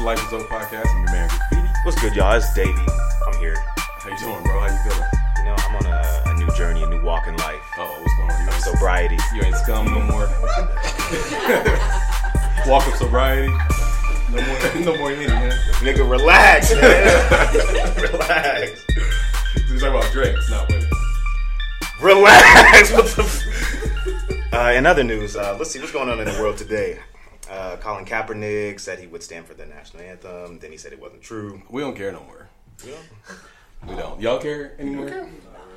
The Life is Over podcast. I'm your man, Graffiti. What's good, y'all? It's Davey. I'm here. How you doing, bro? How you feeling? You know, I'm on a, a new journey, a new walk in life. Oh, what's going on? You ain't, Sobriety. you ain't scum no more. Walk of sobriety. No more, no more Henny, man. Nigga, relax, man. relax. So you talking about drinks, not women. Relax. What the f- uh, in other news, uh, let's see what's going on in the world today. Uh, Colin Kaepernick said he would stand for the national anthem. Then he said it wasn't true. We don't care no more. We don't. Y'all care anymore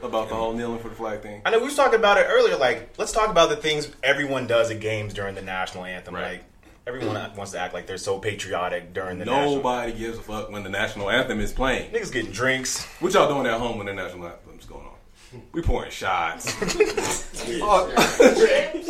about the whole kneeling for the flag thing? I know we was talking about it earlier. Like, let's talk about the things everyone does at games during the national anthem. Right. Like, everyone wants to act like they're so patriotic during the national. Nobody gives a fuck when the national anthem is playing. Niggas getting drinks. What y'all doing at home when the national anthem's going on? We pouring shots. all,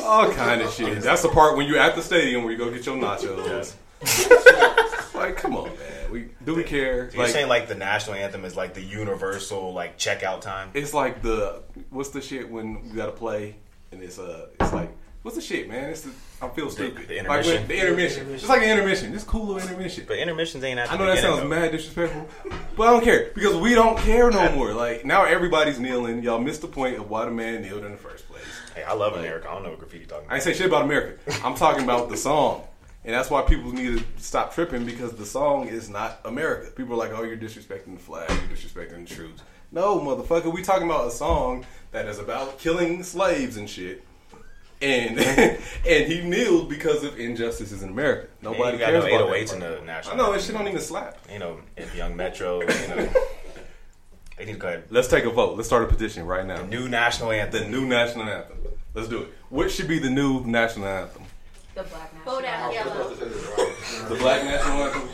all kind of shit. That's the part when you're at the stadium where you go get your nachos. like, come on, man. We do we care? So you're saying like the national anthem is like the universal like checkout time? it's like the what's the shit when you gotta play and it's uh it's like what's the shit, man? It's the I feel stupid. the Like when- intermission. the intermission. It's like an intermission. It's cool little intermission. But intermissions ain't at the I know that sounds though. mad disrespectful, but I don't care because we don't care no more. Like now everybody's kneeling. Y'all missed the point of why the man kneeled in the first place. Hey, I love America. I don't know what graffiti talking I ain't say shit about America. I'm talking about the song. And that's why people need to stop tripping because the song is not America. People are like, oh, you're disrespecting the flag, you're disrespecting the troops. No, motherfucker, we talking about a song that is about killing slaves and shit. And and he kneeled because of injustices in America. Nobody Nobody got cares no about 808s that in the national. I know that shit don't even slap. You know, if Young Metro. You know, they need to go ahead. Let's take a vote. Let's start a petition right now. New national The anthem. new national anthem. Let's do it. What should be the new national anthem? The black national. Bodak yellow. The black national anthem.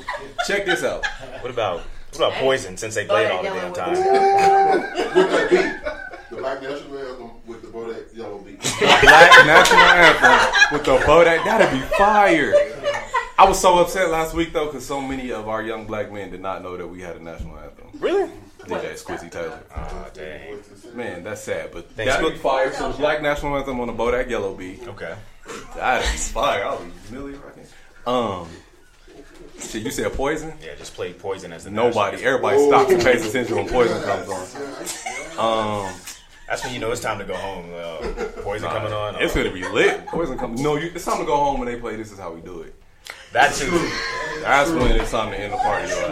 Check this out. What about what about Poison? Since they played all the damn time. With that beat. The Black National Anthem with the Bodak Yellow beat. Black national anthem with the Bodak. That'd be fire. I was so upset last week though because so many of our young black men did not know that we had a national anthem. Really? DJ Squizzy Taylor. Oh dang. Man, that's sad, but Thanks, that'd be fire. So the black national anthem on the Bodak Yellow beat. Okay. That'd be fire. I'll be really rocking. Um, shit, you said poison. Yeah, just play Poison as the Nobody, national everybody stops and pays attention when poison comes on. Um, anthem. That's when you know it's time to go home. Uh, Poison coming on. it's uh, gonna be lit. Poison comes. No, you, it's time to go home when they play. This is how we do it. that too. That's when it's time to end the party. Like,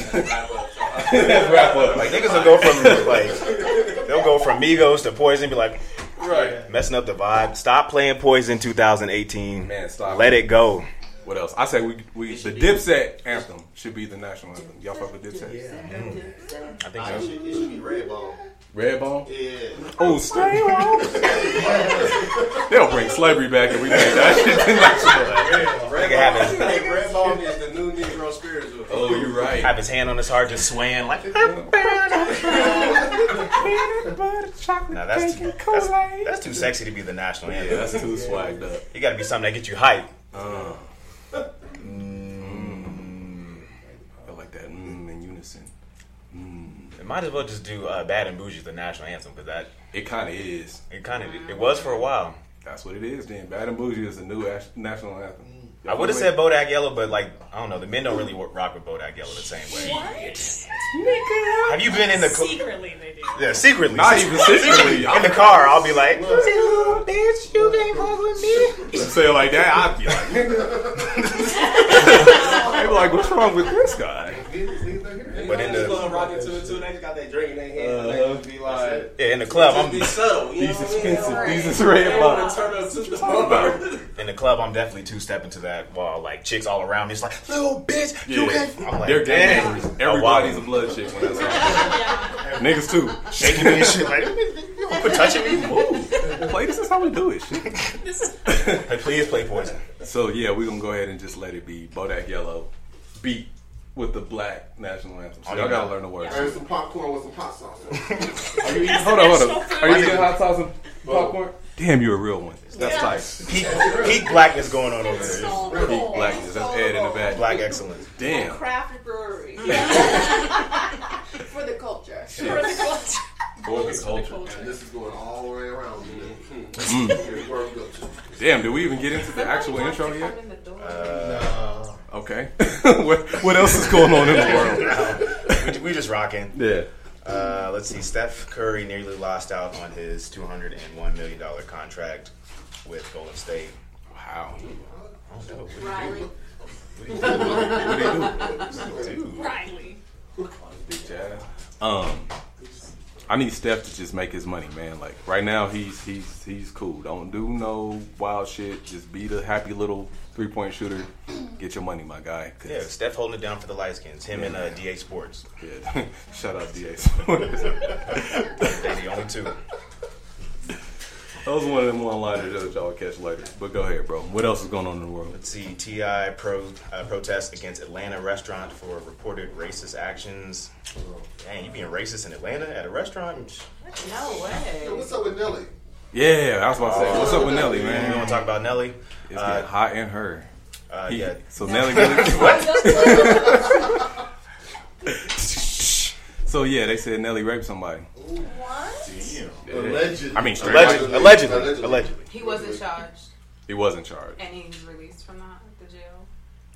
Let's wrap up. Like niggas will go from like they'll go from Migos to Poison. Be like right. messing up the vibe. Stop playing Poison 2018. Man, stop. Let it go. What else? I say we we the Dipset anthem should be the national anthem. Y'all fuck with Dipset? Yeah, mm. I think It should, it should be Redbone. Redbone. Yeah. Oh, stay. They'll bring slavery back and we make that shit the national. Nigga have Redbone is the new Negro spiritual. Oh, you're right. have his hand on his heart, just swaying like. Now that's too, that's, that's too sexy to be the national Yeah, anthem. that's too swagged up. You got to be something that gets you hype. I uh. Mm. It might as well just do uh, "Bad and Bougie" as the national anthem because that It kind of is. it kind of it was for a while. That's what it is. Then Bad and Bougie is the new national anthem. I would have said Bodak Yellow, but like I don't know, the men don't really rock with Bodak Yellow the same way. Have you been in the co- Secretly, they do. yeah secretly? Not even secretly. in the car, I'll be like, "Little bitch, you can't fuck with me." say it like that, I'd be like, nigga. they be like, what's wrong with this guy? But in the rocking to it too. They just got that drink in their hand. and they Uh-huh. just be like, yeah, in the club, I'm be subtle. You know These what I mean? expensive, these is red want bottles. to turn up to the bar. in the club. I'm definitely two stepping to that wall. Like chicks all around me. It's like little bitch. You Yeah. can't. I'm like, They're gang damn. members. Everybody's a blood chick when that's happening. Niggas too. shaking me and shit. Like, you don't quit touching me. Move. Play this is how we do it. Shit. Hey, please play poison. So yeah, we're gonna go ahead and just let it be Bodak Yellow beat with the black national anthem. So y'all gotta learn the words. And some popcorn with some hot sauce. Are you eating, hold on, hold on. Are you eating hot sauce and popcorn? Damn, you're a real one. That's tight. Peak, peak blackness going on over there. So Peak cool. blackness. That's Ed in the back. Black excellence. Damn. Craft brewery. For the culture. For the culture. And this is going all the way around. Mm. Everywhere we go to. Damn, did we even get into the actual intro yet? Okay. what, what else is going on in the world? We, we just rocking. Yeah. Uh, let's see. Steph Curry nearly lost out on his $201 million contract with Golden State. Wow. I don't know. Riley. What do you do? Riley. Big jazz. Um, I need Steph to just make his money, man. Like right now, he's he's he's cool. Don't do no wild shit. Just be the happy little three point shooter. Get your money, my guy. Yeah, Steph holding it down for the light skins. Him and uh, DA Sports. yeah. Shout out Da. Sports. They the only two. That was one of them one liners that y'all will catch later. But go ahead, bro. What else is going on in the world? Let's see. T.I. pro uh, protest against Atlanta restaurant for reported racist actions. Dang, you being racist in Atlanta at a restaurant? No Hey, way. what's up with Nelly? Yeah, I was about to say, what's up with Nelly, man? You man? want to talk about Nelly? It's Uh, getting hot in her. Uh, He- yeah. So Nelly really. so yeah, they said Nelly raped somebody. What? Allegedly. I mean, straight Allegedly, up. allegedly, allegedly. He wasn't charged, He wasn't charged. and he's released from that the jail.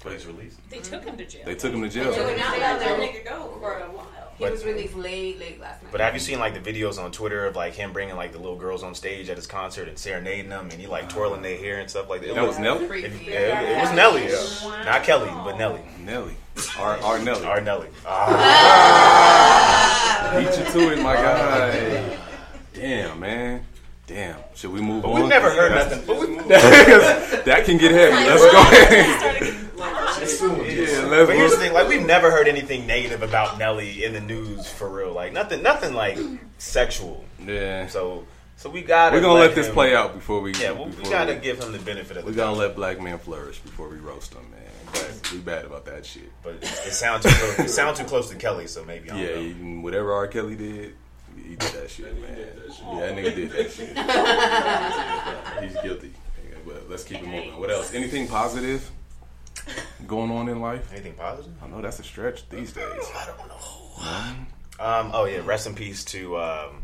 But he's released. They took him to jail. They took him to So jail. now they got that nigga go for a while. He was released late, late last night. But have you seen like the videos on Twitter of like him bringing like the little girls on stage at his concert and serenading them and he like twirling their hair and stuff like that? It That was Nelly. It, yeah, it, it was Nelly, yeah. not Kelly, but Nelly. Nelly. Our, our Nelly. Our Nelly. Ah, Beat you to it, my guy. Damn, man. Damn. Should we move but on? we've never heard nothing. But we, that can get heavy. Let's go ahead. Yeah, let's But here's the thing, like we've never heard anything negative about Nelly in the news for real. Like nothing, nothing like sexual. Yeah. So, so we gotta. We're gonna let this him- play out before we. Yeah, well, we gotta give him the benefit of the We gotta doubt. let black men flourish before we roast them, man. But we bad about that shit. But it, it sounds too close. It sounds too close to Kelly, so maybe I don't Yeah, know. whatever R. Kelly did, he did that shit, man. That shit. Yeah, that nigga did that shit. He's guilty. But let's keep it moving. What else? Anything positive going on in life? Anything positive? I know that's a stretch these days. I don't know. Um. Oh yeah. Rest in peace to um,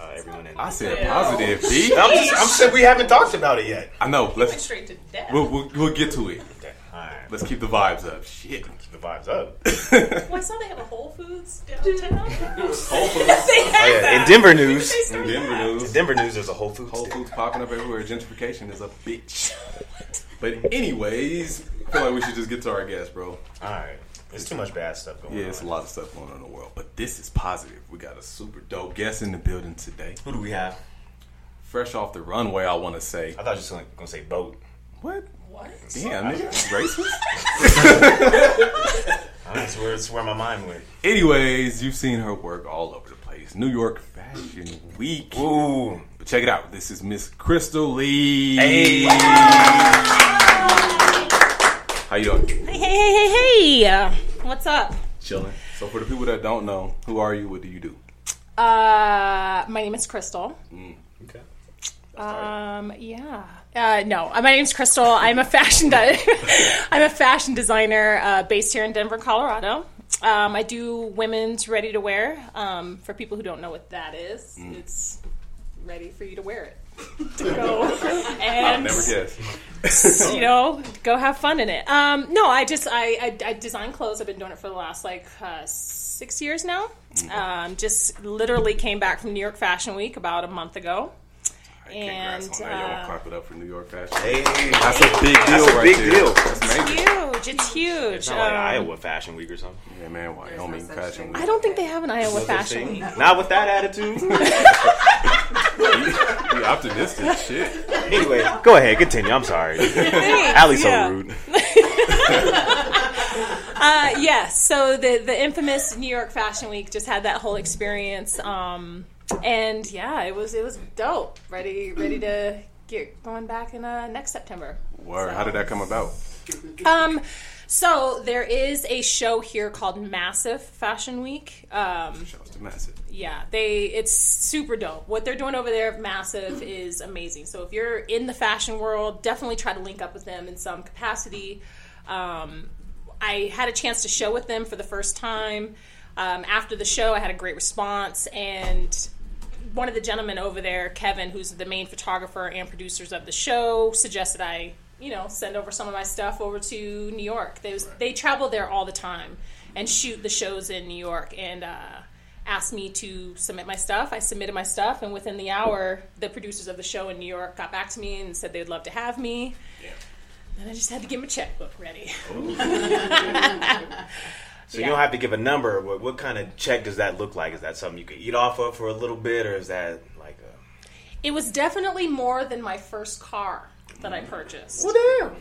uh, everyone in. I said positive, B. I'm just. I'm saying we haven't talked about it yet. I know. Let's straight to death. we'll, we'll we'll get to it. Okay. All right. Let's keep the vibes up. Shit. Keep the vibes up. Well, I saw they have a Whole Foods downtown. Whole Foods. they Oh yeah. that. In Denver news. In Denver In news. Denver news, there's a Whole Foods. Whole. Foods popping up everywhere. Gentrification is a bitch. But anyways, I feel like we should just get to our guest, bro. All right. There's too much bad stuff going Yeah, on. Yeah, it's a lot of stuff going on in the world, but this is positive. We got a super dope guest in the building today. Who do we have? Fresh off the runway, I want to say. I thought you were gonna, gonna say boat. What? What? Damn, nigga, racist. That's where, that's where my mind went. Anyways, you've seen her work all over the place. New York Fashion Week. Ooh. But check it out. This is Miss Crystal Lee. Hey. How you doing? Hey, hey, hey, hey, hey! What's up? Chilling. So for the people that don't know, who are you? What do you do? Uh, my name is Crystal. Okay. Um, yeah. Uh, no, uh, my name's Crystal. I'm a fashion. De- I'm a fashion designer uh, based here in Denver, Colorado. Um, I do women's ready to wear. Um, for people who don't know what that is, it's ready for you to wear it to go and Never guess. you know go have fun in it. Um, no, I just I, I, I design clothes. I've been doing it for the last like uh, six years now. Um, just literally came back from New York Fashion Week about a month ago. And Congrats on that. Y'all uh, clap it up for New York fashion. Hey, That's a big deal That's a right big there. deal. That's it's huge. It's huge. It's not like Um, Iowa Fashion Week or something. Yeah, man, Wyoming such fashion week. I don't think they have an Iowa No fashion thing. week. Not with that attitude. Be optimistic. Shit. anyway, go ahead, continue. I'm sorry. Allie's so rude. Uh, yeah, so the the infamous New York Fashion Week just had that whole experience, um, and yeah, it was it was dope. Ready ready to get going back in uh, next September. Word. How did that come about? Um, so there is a show here called Massive Fashion Week. Um, Shouts to Massive. yeah, they it's super dope. What they're doing over there at Massive is amazing. So if you're in the fashion world, definitely try to link up with them in some capacity. Um, I had a chance to show with them for the first time. Um, after the show, I had a great response, and one of the gentlemen over there, Kevin, who's the main photographer and producers of the show, suggested I, you know, send over some of my stuff over to New York. They was, they travel there all the time and shoot the shows in New York, and uh, asked me to submit my stuff. I submitted my stuff, and within the hour, the producers of the show in New York got back to me and said they'd love to have me. And I just had to get my checkbook ready. So you don't have to give a number. What, what kind of check does that look like? Is that something you could eat off of for a little bit, or is that like a? It was definitely more than my first car that I purchased. damn.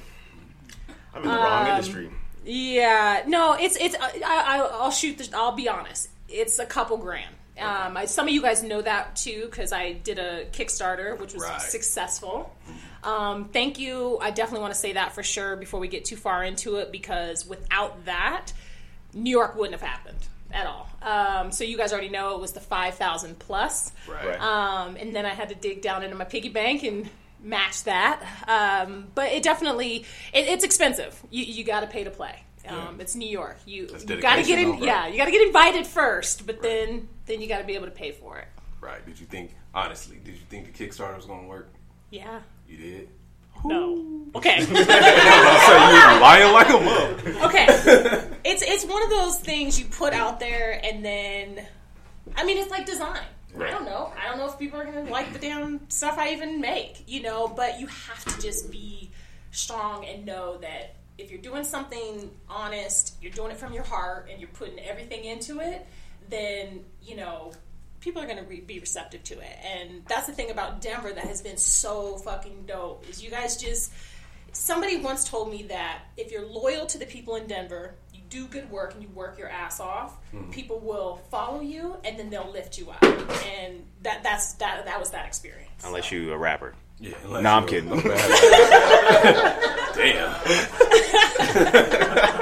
I'm in the wrong Um, industry. Yeah, no, it's it's. I, I I'll shoot. The, I'll be honest. It's a couple grand. Um, I, some of you guys know that too because I did a Kickstarter, which was Right. successful. Um, thank you. I definitely want to say that for sure before we get too far into it because without that, New York wouldn't have happened at all. Um, so you guys already know it was the five thousand plus. Right. Um, and then I had to dig down into my piggy bank and match that. Um, but it definitely it, it's expensive. You, you got to pay to play. Um, It's New York. You, you got to get in. dedication, though, Yeah, you got to get invited first, but then then you got to be able to pay for it. Right. Did you think, honestly, did you think the Kickstarter was going to work? Yeah. You did? No. Okay. So you lying like a mug. okay. It's it's one of those things you put out there and then I mean it's like design. I don't know. I don't know if people are gonna like the damn stuff I even make, you know, but you have to just be strong and know that if you're doing something honest, you're doing it from your heart and you're putting everything into it, then, you know, people are going to re- be receptive to it. And that's the thing about Denver that has been so fucking dope is you guys just somebody once told me that if you're loyal to the people in Denver, you do good work and you work your ass off, people will follow you and then they'll lift you up. And that that's that that was that experience. Unless you a rapper. Yeah. No, I'm kidding. Damn.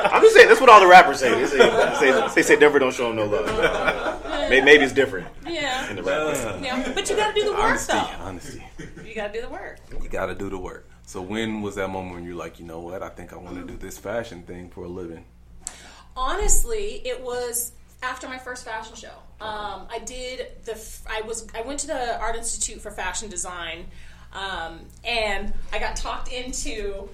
I'm just saying that's what all the rappers say. They say, they say, they say Denver don't show them no love. Maybe, maybe it's different Yeah. in the rap. yeah. But you got to do the work Honesty. though. Honesty. You got to do the work. You got to do the work. So when was that moment when you're like, you know what? I think I want to do this fashion thing for a living. honestly, it was after my first fashion show. Um, I did the. I was. I went to the Art Institute for Fashion Design, um, and I got talked into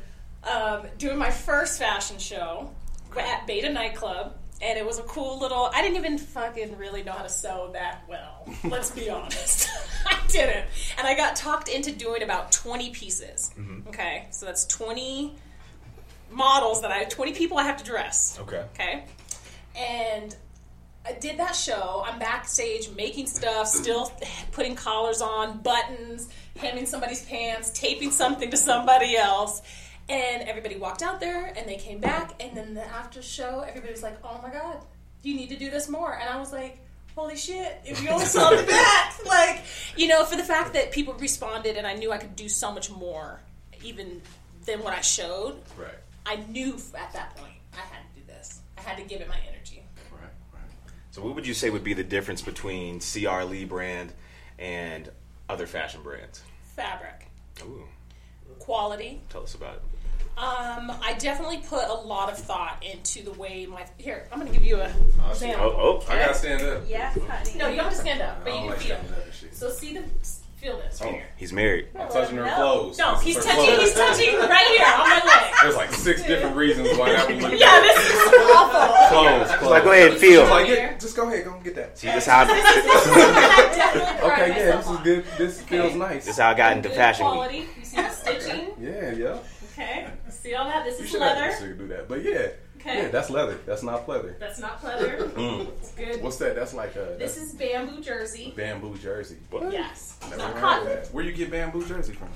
um, doing my first fashion show at Beta Nightclub. And it was a cool little. I didn't even fucking really know how to sew that well. Let's be honest. I didn't. And I got talked into doing about 20 pieces. Mm-hmm. Okay. So that's 20 models that I 20 people I have to dress. Okay. Okay. And I did that show. I'm backstage making stuff, still putting collars on, buttons, hemming somebody's pants, taping something to somebody else. And everybody walked out there and they came back. And then the after show, everybody was like, oh my God, you need to do this more. And I was like, holy shit, if you only saw the back. Like, you know, for the fact that people responded and I knew I could do so much more, even than what I showed. Right. I knew at that point I had to do this. I had to give it my energy. Right. Right. So what would you say would be the difference between CR Lee brand and other fashion brands? Fabric, Ooh, quality. tell us about it. Um, I definitely put a lot of thought into the way my here. I'm gonna give you a Oh, example. oh, I gotta stand up. Yes, honey. No, you don't have to stand up, but don't you like can feel. standing up and shit. So see the feel this right Oh. here. he's married. I'm touching her No. clothes. No, he's touching. clothes. He's touching right here on my leg. There's like six different reasons why that would look Yeah, this is awful. clothes. clothes. Like, go ahead, and feel. She's like, yeah, just just go ahead, go and get that. See, this how Okay, yeah, this is good. This feels nice. This is how I got into fashion week. quality. You see the stitching? Yeah, yeah. Okay. See all that? This You is should have leather. this nigga do that, but yeah, Okay. yeah, that's leather. That's not pleather. That's not leather. Mm. It's good. What's that? That's like a This is bamboo jersey. bamboo jersey. What? Yes. It's Never not cotton. that. Where you get bamboo jersey from?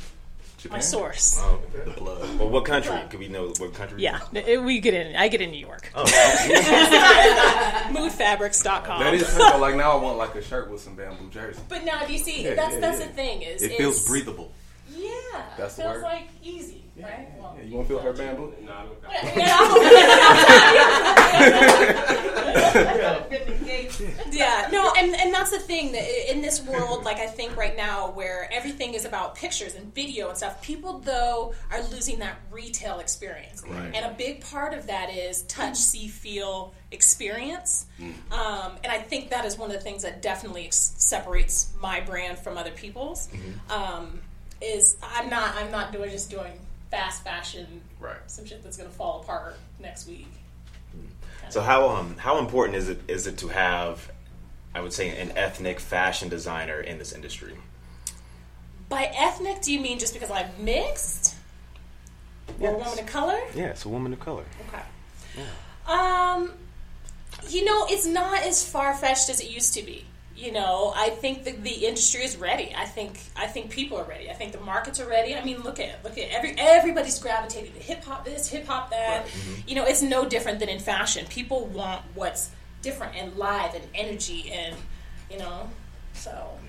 Japan. My source. Oh, The blood. well, what country? Right. Could we know what country? Yeah, it- we get in. I get in New York. Oh, Moodfabrics.com. That is simple. Like now, I want like a shirt with some bamboo jersey. But now, do you see? Yeah, that's yeah, that's yeah. the thing. Is It feels breathable. Yeah, That's the feels word. like easy, right? Well, Yeah, you want to feel her bamboo? Nah, I don't got yeah, no, and and that's the thing that in this world, like I think right now, where everything is about pictures and video and stuff, people though are losing that retail experience, Right. and a big part of that is touch, see, feel experience, um, and I think that is one of the things that definitely ex- separates my brand from other people's. Um, is I'm not I'm not doing just doing fast fashion, Right. some shit that's gonna fall apart next week. So how um how important is it is it to have, I would say, an ethnic fashion designer in this industry? By ethnic, do you mean just because I'm mixed? Or a woman of color? Yeah, it's a woman of color. Okay. Um, you know, it's not as far fetched as it used to be. You know, I think the, the industry is ready. I think I think people are ready. I think the markets are ready. I mean, look at look at every everybody's gravitating to hip hop this, hip hop that. You know, it's no different than in fashion. People want what's different and live and energy and you know, so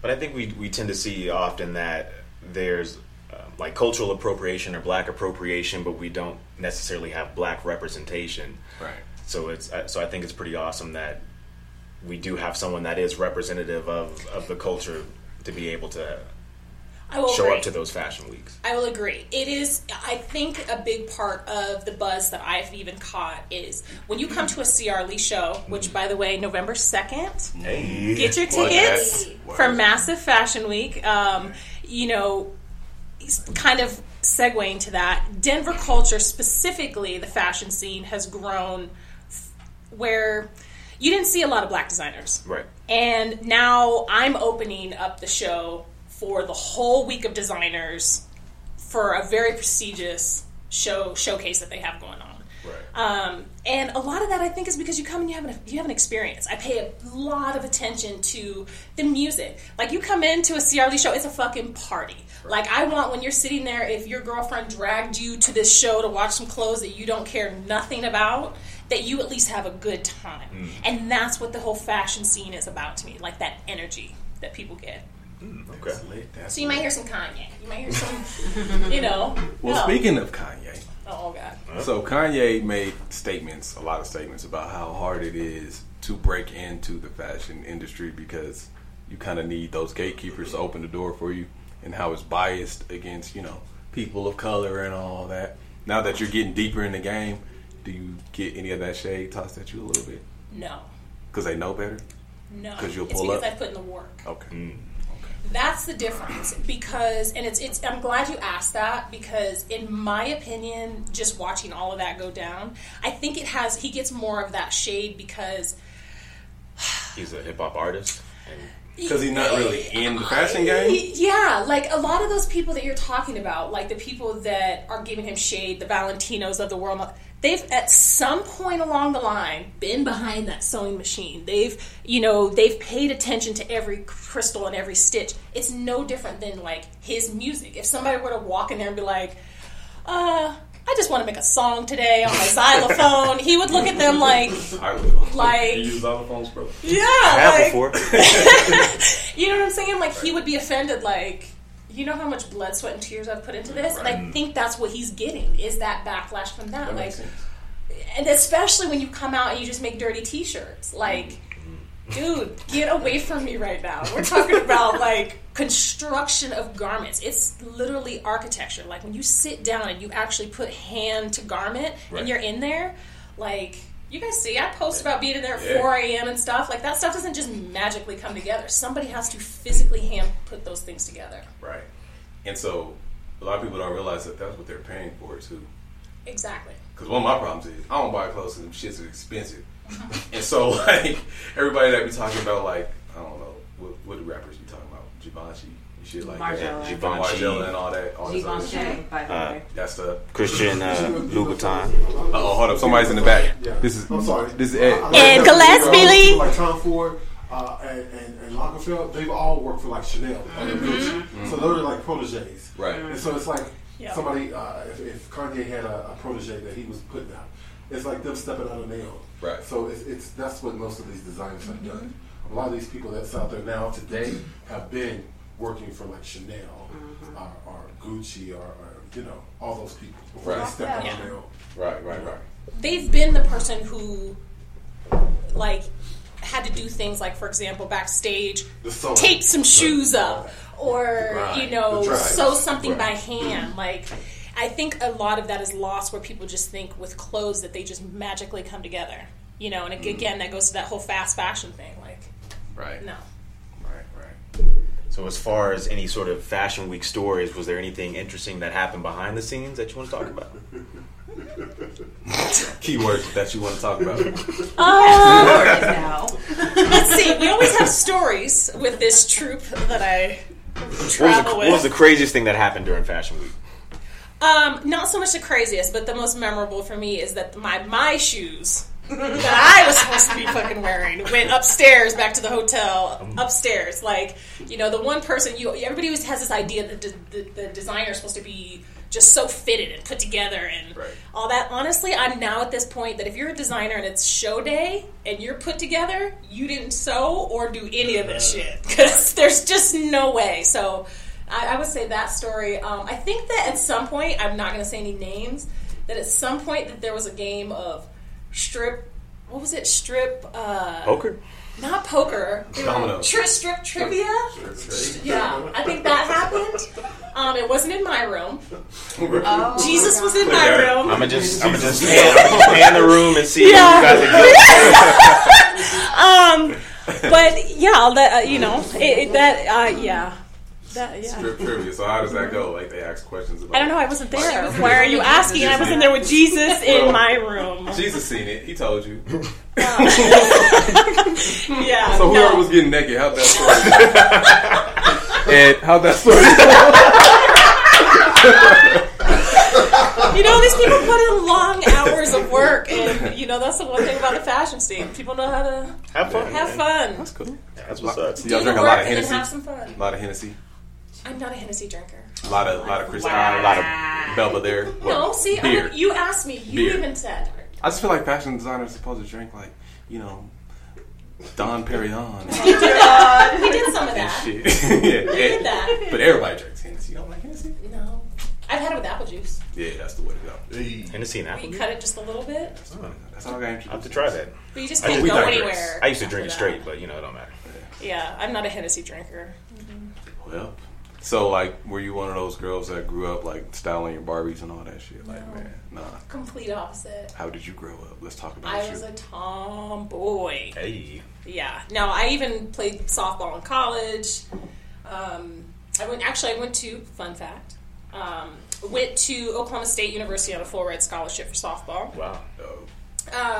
But I think we we tend to see often that there's uh, like cultural appropriation or black appropriation, but we don't necessarily have black representation. Right. So it's uh, so I think it's pretty awesome that we do have someone that is representative of, of the culture to be able to I will show agree. up to those fashion weeks. I will agree. It is, I think, a big part of the buzz that I've even caught is when you come to a CR Lee show, which, by the way, November 2nd, Hey. get your tickets that. For Massive Fashion Week. Um, you know, kind of segueing to that, Denver culture, specifically the fashion scene, has grown f- where you didn't see a lot of black designers. Right. And now I'm opening up the show for the whole week of designers for a very prestigious show showcase that they have going on. Right. Um, and a lot of that I think is because you come and you have an you have an experience. I pay a lot of attention to the music. Like you come into a CRL show, it's a fucking party. Like I want when you're sitting there, if your girlfriend dragged you to this show to watch some clothes that you don't care nothing about, that you at least have a good time. Mm. And that's what the whole fashion scene is about to me, like that energy that people get. Mm, okay. Lit. That's So you might hear some Kanye. You might hear some, you know. Well, no. speaking of Kanye, Oh God. so Kanye made statements, a lot of statements about how hard it is to break into the fashion industry because you kind of need those gatekeepers to open the door for you, and how it's biased against you know people of color and all that. Now that you're getting deeper in the game, do you get any of that shade tossed at you a little bit No. because they know better? No. Because you'll it's pull because up? I put in the work. Mm, okay. That's the difference because, and it's it's. I'm glad you asked that because, in my opinion, just watching all of that go down, I think it has. He gets more of that shade because He's a hip hop artist. And Because he's not really in the fashion game. Yeah, like a lot of those people that you're talking about, like the people that are giving him shade, the Valentinos of the world, they've at some point along the line been behind that sewing machine. They've, you know, they've paid attention to every crystal and every stitch. It's no different than like his music. If somebody were to walk in there and be like, uh, I just want to make a song today on my xylophone, he would look at them like, Like- you use xylophones, bro. yeah, I have like, before. you know what I'm saying? Like he would be offended. Like you know how much blood, sweat, and tears I've put into this, and I think that's what he's getting is that backlash from that. That like, and especially when you come out and you just make dirty T-shirts. Like, dude, get away from me right now. We're talking about like construction of garments. It's literally architecture. Like when you sit down and you actually put hand to garment Right. and you're in there, like. You guys see, I post about being in there at Yeah. 4 a.m. and stuff. Like, that stuff doesn't just magically come together. Somebody has to physically hand put those things together. Right. And so a lot of people don't realize that that's what they're paying for too. Exactly. Because one of my problems is I don't buy clothes them shits are expensive. and so like everybody that be talking about like I don't know what, what the rappers be talking about Givenchy and shit like Margiela. that, Givenchy. Margiela and all that, all this other shit. Givenchy, by the Uh, way. That stuff. Christian uh, Louboutin. Oh, hold up, somebody's in the back. Yeah. This is I'm sorry. This is Ed. I- I- Ed I- Gillespie. people Like Tom Ford uh, and, and, and Lagerfeld, they've all worked for like Chanel. or Gucci. So those are like proteges. Right. And so it's like Yeah. somebody, uh, if, if Kanye had a, a protege that he was putting out, it's like them stepping out on their own. Right. So it's, it's that's what most of these designers have done. A lot of these people that's out there now today have been working for like Chanel mm-hmm. or, or Gucci or, or you know all those people before Right. they step out Yeah. on their own. Right, right, right. they've been the person who like had to do things like for example backstage tape some shoes up or Right. you know sew something Right. by hand like i think a lot of that is lost where people just think with clothes that they just magically come together you know and mm. again that goes to that whole fast fashion thing like Right. no Right, right. So, as far as any sort of Fashion Week stories, was there anything interesting that happened behind the scenes that you want to talk about? Keywords that you want to talk about. now. let's see we always have stories with this troupe that i What was, the, travel what was the craziest thing that happened during Fashion Week? Um, not so much the craziest, but the most memorable for me is that my my shoes that I was supposed to be fucking wearing went upstairs back to the hotel upstairs. Like you know, the one person you everybody always has this idea that the, the, the designer is supposed to be just so fitted and put together and Right. all that. Honestly, I'm now at this point that if you're a designer and it's show day and you're put together, you didn't sew or do any of this shit because there's just no way. So. I, I would say that story. Um, I think that at some point, I'm not going to say any names. That at some point that there was a game of strip. What was it? Strip. Uh, Poker? Not poker. Domino. Tri- strip trivia. Yeah, I think that happened. Um, it wasn't in my room. Oh, Jesus was in Look my room. I'm gonna just, I'm gonna just pan, I'm gonna pan the room and see Yeah. if you guys are good. um, but yeah, that uh, you know it, it- that uh, yeah, that yeah. Strip trivia. So how does that go? Like they ask questions about. I don't know. I wasn't there. Why are you asking? I was in there with Jesus in my room. Jesus seen it. He told you. Yeah. So whoever no. was getting naked, how'd that story? and how'd that story? You know, these people put in long hours of work, and you know that's the one thing about the fashion scene. People know how to Have fun. have fun, That's cool. That's what's up. So y'all drink a work, lot of and Hennessy. have some fun. A lot of Hennessy. I'm not a Hennessy drinker. A lot of, lot of Chris Wow. a lot of Belvedere. No, Well, see, beer. I, you asked me. You Beer. even said. I just feel like fashion designers are supposed to drink like, you know, Dom Perignon We did uh, some of and that. shit. yeah, We did that. But everybody drinks Hennessy. You don't like Hennessy? No, I've had it with apple juice. Yeah, that's the way to go. Hennessy and apple. We apple. cut it just a little bit, That's how I got introduced. I have to try that. but you just can't just- go we digress. anywhere. I used to drink it straight, but you know, it don't matter. Yeah, I'm not a Hennessy drinker. Well, so like, were you one of those girls that grew up like styling your Barbies and all that shit? Like, No. man, nah. Complete opposite. How did you grow up? Let's talk about I you. was a tomboy. Hey. Yeah. No, I even played softball in college. Um, I went. Actually, I went to. Fun fact. Um, went to Oklahoma State University on a full ride scholarship for softball. Wow. Oh,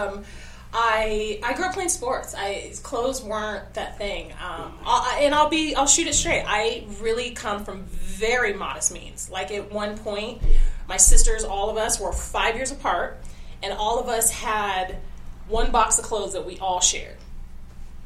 Um, I I grew up playing sports. I clothes weren't that thing. Um, I, and I'll be I'll shoot it straight. I really come from very modest means. Like at one point, my sisters, all of us, were five years apart, and all of us had one box of clothes that we all shared.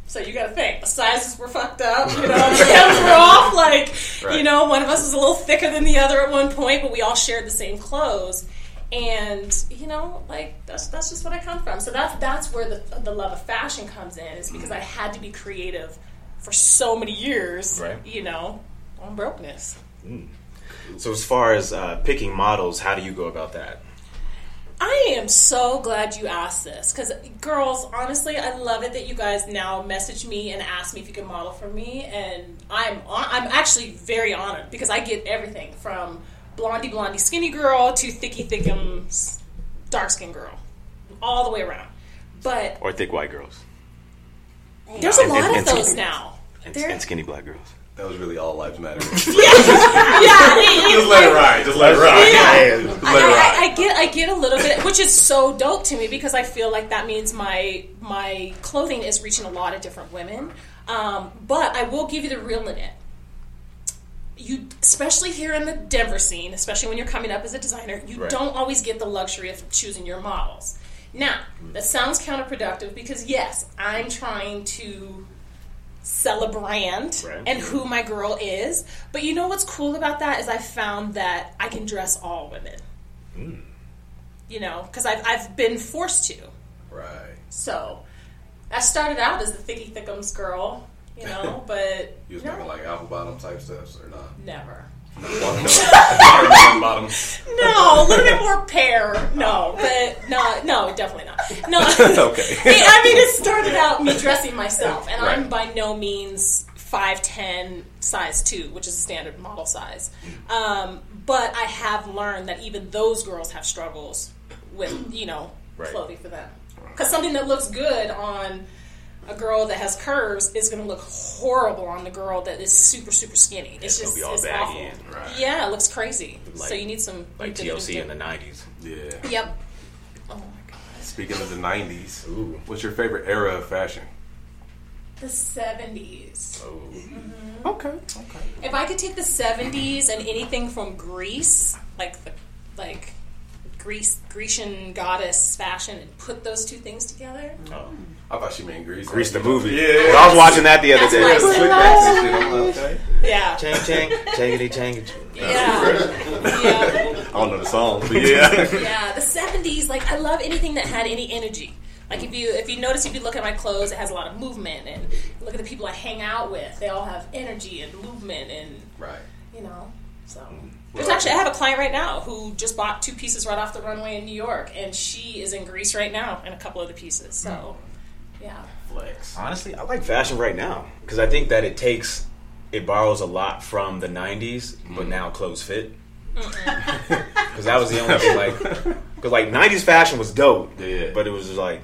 So you got to think the sizes were fucked up. You know, the hems were off. Like you know, one of us was a little thicker than the other at one point, but we all shared the same clothes. And you know, like that's that's just what I come from. So that's that's where the the love of fashion comes in. Is because I had to be creative for so many years. Right. You know, on brokenness. So as far as uh, picking models, how do you go about that? I am so glad you asked this because, girls, honestly, I love it that you guys now message me and ask me if you can model for me, and I'm I'm actually very honored because I get everything from blondie blondie skinny girl to thicky thickum dark skin girl, all the way around. But Or thick white girls there's a And- lot and- of and those skinny- now. and, and skinny black girls. That was really all lives matter. yeah, it- Just let it ride. Just let it ride. Yeah. Just I, let it I, ride. I get I get a little bit, which is so dope to me because I feel like that means my my clothing is reaching a lot of different women. Um, but I will give you the real in it. You, especially here in the Denver scene, especially when you're coming up as a designer, you Right. don't always get the luxury of choosing your models. Now, mm. that sounds counterproductive because yes, I'm trying to sell a brand Right. and who my girl is. But you know what's cool about that is I found that I can dress all women. Mm. You know, because I've I've been forced to. Right. So I started out as the thicky thickums girl, you know, but You was making like apple bottom type stuff or not? never. No, a little bit more pear. No, but no, no, definitely not. No. Okay. I mean, it started out me dressing myself, and I'm by no means five ten size two, which is a standard model size. Um, but I have learned that even those girls have struggles with you know Right. clothing for them. Because something that looks good on a girl that has curves is going to look horrible on the girl that is super super skinny. It's, It's just be all it's baggy awful. and- Right. Yeah, it looks crazy. Like- so you need some Like TLC to- in the '90s. Yeah. Yep. Oh my god. Speaking of the '90s, what's your favorite era of fashion? The seventies. Oh. Mm-hmm. Okay. Okay. If I could take the seventies and anything from Greece, like the like Greece Grecian goddess fashion, and put those two things together. Oh. I thought she meant Grease. Grease the movie. Yeah. I was watching that the other That's day. my Slick backs and shit. I'm like, okay. Yeah. Chang chang, changity chang. Yeah. yeah. I don't know the song, but yeah. Yeah. The seventies, like I love anything that had any energy. Like if you if you notice if you look at my clothes, it has a lot of movement and look at the people I hang out with. They all have energy and movement and right. you know. So mm. There's actually I have a client right now who just bought two pieces right off the runway in New York, and she is in Greece right now in a couple of the pieces. So yeah, Flex. Honestly, I like fashion right now because I think that it takes, it borrows a lot from the '90s, but mm. now clothes fit. Because that was the only thing, like, because like '90s fashion was dope, Yeah. but it was just like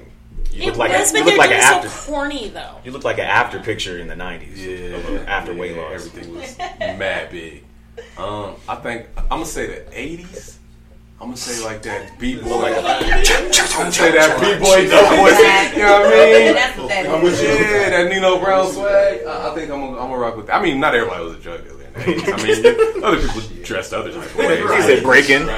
you look like was, a, you look like an doing after so corny though. you look like an after picture in the '90s. Yeah. of a after weight loss. Everything was mad big. Um, I think I'm gonna say the '80s. I'm gonna say like that b boy. Like, I'm gonna say that beat boy dope boy. You know what I mean? That's what that I'm is. with you. Yeah, that Nino Brown swag. I, I think I'm gonna, I'm gonna rock with. That. I mean, not everybody was a drug dealer in the 80s. I mean, other people dressed other type of ways. He said breaking.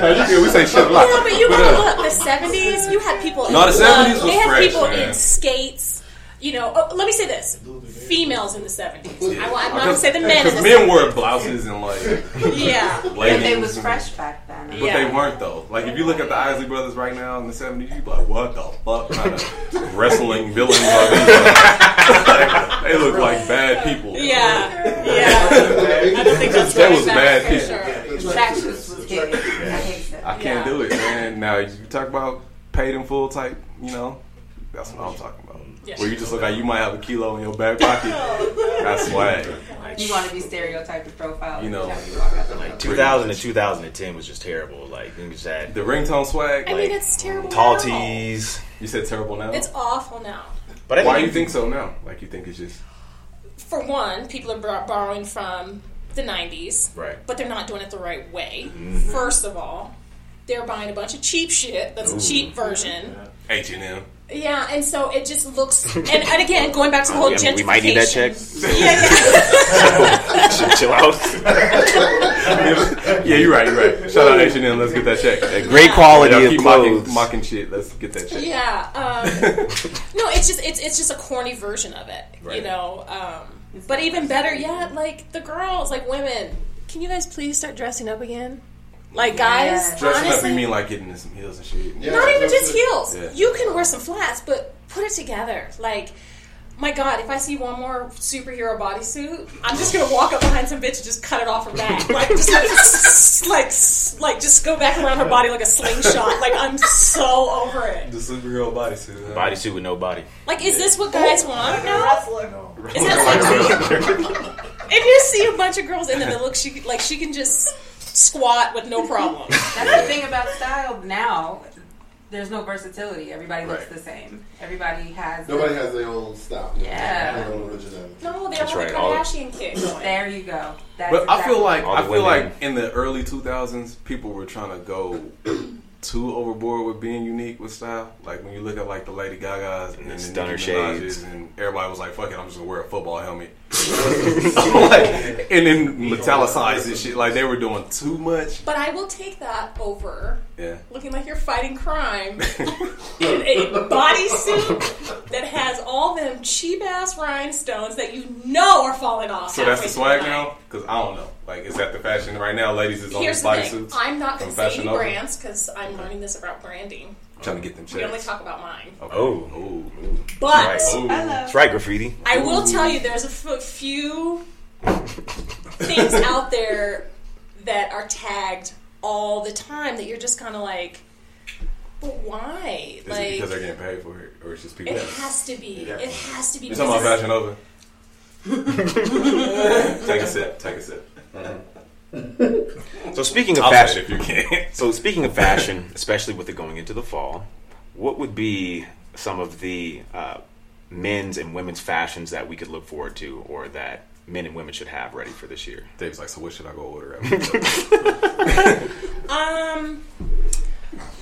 Yeah, we say shit a lot. Yeah, but you But, gotta uh, look. The seventies, you had people. In No, the 70s was They had fresh, people man. in skates. You know, oh, let me say this: females in the seventies. I, am not gonna say the men. in Because the men wore blouses and like Yeah. But ladies. they was fresh back then. But Yeah. they weren't though. Like if you look at the Isley brothers right now in the seventies, you be like, what the fuck kind of wrestling villains are these? Like, they look like bad people. Yeah. Yeah. I don't think that's That was bad people. sure. Track shoes was getting. I. I can't Yeah. do it, man. Now you talk about paid in full type, you know, that's what I'm talking about. Yeah. Where you just look like you might have a kilo in your back pocket. That's swag. You want to be stereotyped with profile. You know, every you walk out the. Like 2000 to 2010 was just terrible. Like you just had The ringtone swag. I Like, mean, it's terrible. tall now. tees. you said terrible now. It's awful now. But I Why do you think so now? Like you think it's just For one, people are bor- borrowing from the '90s, Right. But they're not doing it the right way. Mm-hmm. First of all, they're buying a bunch of cheap shit. That's a cheap version. H and M? Yeah, and so it just looks. And, and again, going back to the whole Yeah, gentrification. we might need that check. Yeah, yeah. Chill- Chill out. yeah, you're right. You're right. Shout out H and M. Let's get that check. Great quality Y'all of keep clothes. mocking, mocking shit. Let's get that check. Yeah. Um, no, it's just it's it's just a corny version of it, you know. Um, but even better yet, like the girls, like women, can you guys please start dressing up again? Like guys, Yes. Dressing up, you mean like getting in some heels and shit? Yeah, not even just heels. Yeah. You can wear some flats, but put it together. Like, my God, if I see one more superhero bodysuit, I'm just gonna walk up behind some bitch and just cut it off her back. Like, just like, like, like, just go back around her body like a slingshot. Like, I'm so over it. The superhero bodysuit. Huh? Bodysuit with no body. Like, is this what guys want now? Wrestler. Is that like, if you see a bunch of girls in them that look she like she can just squat with no problem. That's the thing about style now. there's no versatility. Everybody looks Right. the same. Everybody has. Nobody has their own style. Yeah. Their own originality. No, they That's have right, the Kardashian kick. There you go. That's But I feel like I feel women. like in the early 2000s, people were trying to go too overboard with being unique with style. Like when you look at like the Lady Gaga's and, the the stunner Nicki shades. and everybody was like, "Fuck it, I'm just gonna wear a football helmet." Like, and then metallicized and shit. Like they were doing too much. But I will take that over Yeah. looking like you're fighting crime in a bodysuit that has all them cheap ass rhinestones that you know are falling off. So that's the swag now? Because I don't know. Like, is that the fashion right now? Ladies is on Here's these the thing. bodysuits. I'm not going to say brands because I'm learning this about branding. Trying to get them checks. We only talk about mine. Okay. Oh. Ooh. But Right. Ooh. That's right, graffiti. I will tell you, there's a f- few things out there that are tagged all the time that you're just kind of like, but why? Is it like, because they're getting paid for it, or it's just people? it that- has to be. It has to be. You talking about Fashion Nova? take a sip. Take a sip. Mm-hmm. So speaking of I'll fashion, if you can. so speaking of fashion, especially with it going into the fall, what would be some of the uh, men's and women's fashions that we could look forward to, or that men and women should have ready for this year? Dave's like, so what should I go order? Um,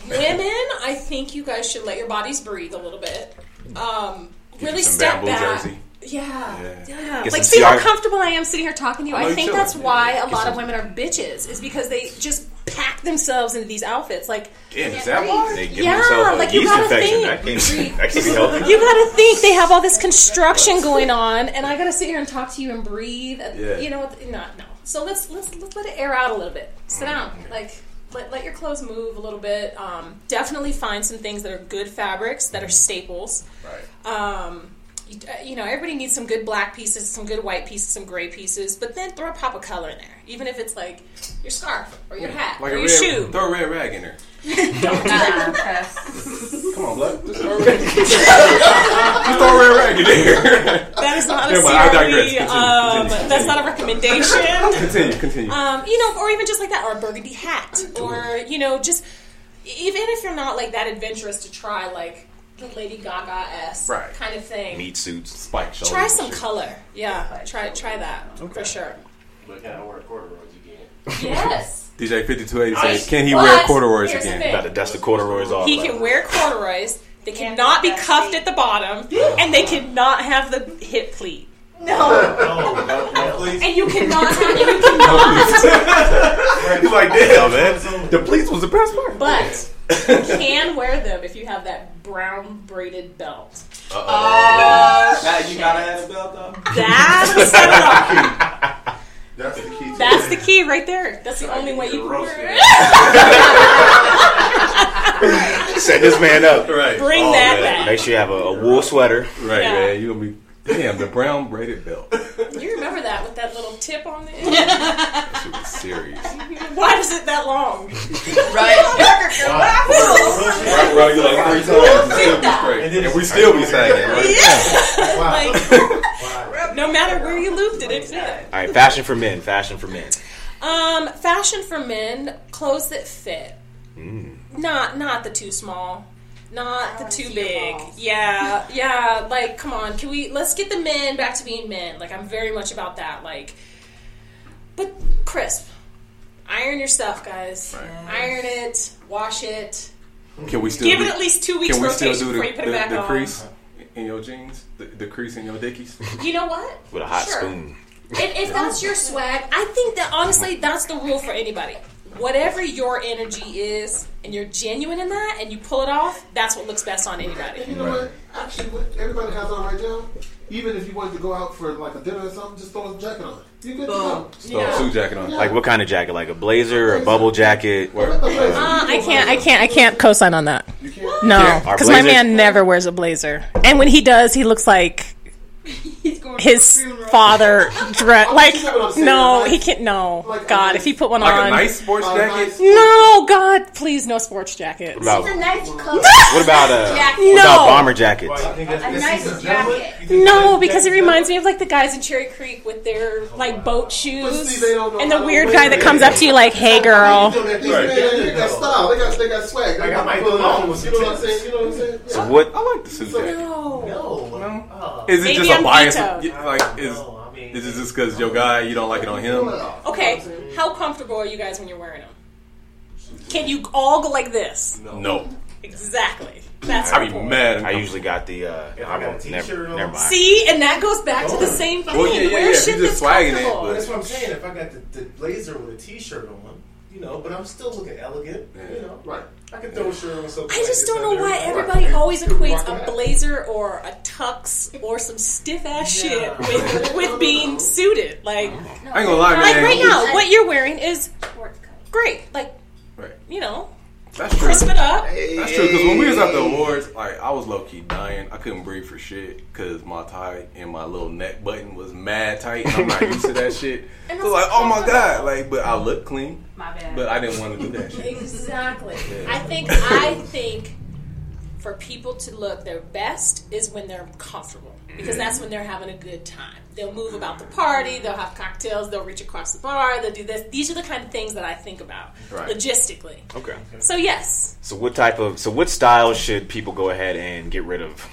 women, I think you guys should let your bodies breathe a little bit. Um, really step back. jersey. Yeah, Yeah. yeah. Like, see how comfortable I am sitting here talking to you. I I think that's why a lot of women are bitches. Is because they just pack themselves into these outfits. Like, Damn, is that why? They give Yeah, themselves a like you yeast gotta infection. think. That can, that can be healthy. you gotta think they have all this construction going on, and I gotta sit here and talk to you and breathe. Yeah. You know, what? no, no. So let's let's let's let it air out a little bit. Sit down, like let, let your clothes move a little bit. Um, definitely find some things that are good fabrics that are staples. Right. Um, you, uh, know, everybody needs some good black pieces, some good white pieces, some gray pieces, but then throw a pop of color in there, even if it's like your scarf or your hat Like or a your red, shoe. throw a red rag in there. Come on, blood. Just throw a red, Just throw a red rag in there. That is not a Never mind, I digress. CRB. Continue, Um, continue, that's not a recommendation. continue, continue. um, you know, or even just like that, or a burgundy hat, or you know, just even if you're not like that adventurous to try like the Lady Gaga s Right. kind of thing. Meat suits. Spike shoulders. Try some shit. color. Yeah, try try that for sure. But can I wear corduroys again? Yes, DJ 5280 says, can he but wear corduroys again? thing. Got to dust the corduroys off. he can wear corduroys. They cannot be cuffed at the bottom, and they cannot have the hip pleat. No, oh, no, no please. And you cannot have, and you cannot He's like, damn, man. The pleats was the best part. But you can wear them if you have that brown braided belt. Now you gotta have a belt though. That's the set. That's the key. To That's the key right there. That's the only way you can wear it. Set this man up. Right. Bring Oh, that man. back. Make sure you have a, a wool sweater. Right, Yeah. man. You gonna be damn the brown braided belt. You remember that with that little tip on the end? That shit was serious. Why is it that long? right. Right, right, you like three times. and still be straight. And we still be sagging, right? Like, no matter where you looped it, it fit. All right, fashion for men. Fashion for men. Um, fashion for men, clothes that fit. Mm. Not not the too small. Not the too big. Yeah, yeah. Like, come on, can we? Let's get the men back to being men. Like, I'm very much about that. Like, but crisp. Iron your stuff, guys. Iron it. Wash it. Can we still Give do, it at least two weeks Can we still rotation do before the, the, the crease in your jeans? The, the crease in your dickies? You know what? With a hot Sure. spoon. If, if that's your swag, I think that honestly, that's the rule for anybody. Whatever your energy is, and you're genuine in that, and you pull it off, that's what looks best on anybody. You know what? Actually, what everybody has on right now, even if you wanted to go out for like a dinner or something, just throw a jacket on. You good to go. Throw Yeah. a suit jacket on. Like what kind of jacket? Like a blazer, a bubble jacket? Uh, I can't, I can't, I can't co-sign on that. You can't. No, because my man never wears a blazer, and when he does, he looks like He's going his to a funeral. father dress. Like, you know what I'm saying, no, he can't. No, like God, if he put one Like on, a nice sports Uh, jacket? nice- no, God, please, no sports jackets. What about, a nice what about uh, Jacket. what about No. bomber jackets? A nice jacket. No, because it reminds me of like the guys in Cherry Creek with their like boat shoes, see, they don't know and the weird guy that comes up to you like, "Hey, girl." These Right. they got style. They got they got swag. They I got might put put on. on with You know what I'm saying? You know what I'm saying? So what? I like the suit jacket. No. No. Is it just a I'm bias? veto. Like, is no, I mean, is it just because your guy you don't like it on him? Okay, how comfortable are you guys when you're wearing them? Can you all go like this? No, Exactly. That's I'd be point. mad. I usually got the. Uh, If I I got t-shirt never, on. never mind. See, and that goes back to the same thing. Well, yeah, yeah, Wear yeah, if shit you're just that's swagging it, but- That's what I'm saying. If I got the, the blazer with a t-shirt on, you know, but I'm still looking elegant. You know, Right. I can throw a shirt on something. I just this don't know under. why Right. everybody always equates a blazer or a tux or some stiff ass Yeah. shit with with being suited. Like, I ain't gonna lie, man. like right now, what you're wearing is great. Like, Right. you know, That's true. crisp it up. That's true because when we was at the awards, like I was low key dying. I couldn't breathe for shit because my tie and my little neck button was mad tight. And I'm not used to that shit. And So like, oh my god, like, but I look clean, My bad. but I didn't want to do that shit. Exactly. I think I think for people to look their best is when they're comfortable because mm-hmm. that's when they're having a good time. They'll move about the party. They'll have cocktails. They'll reach across the bar. They'll do this. These are the kind of things that I think about Right. logistically. Okay. So yes, So what type of? So what styles should people go ahead and get rid of?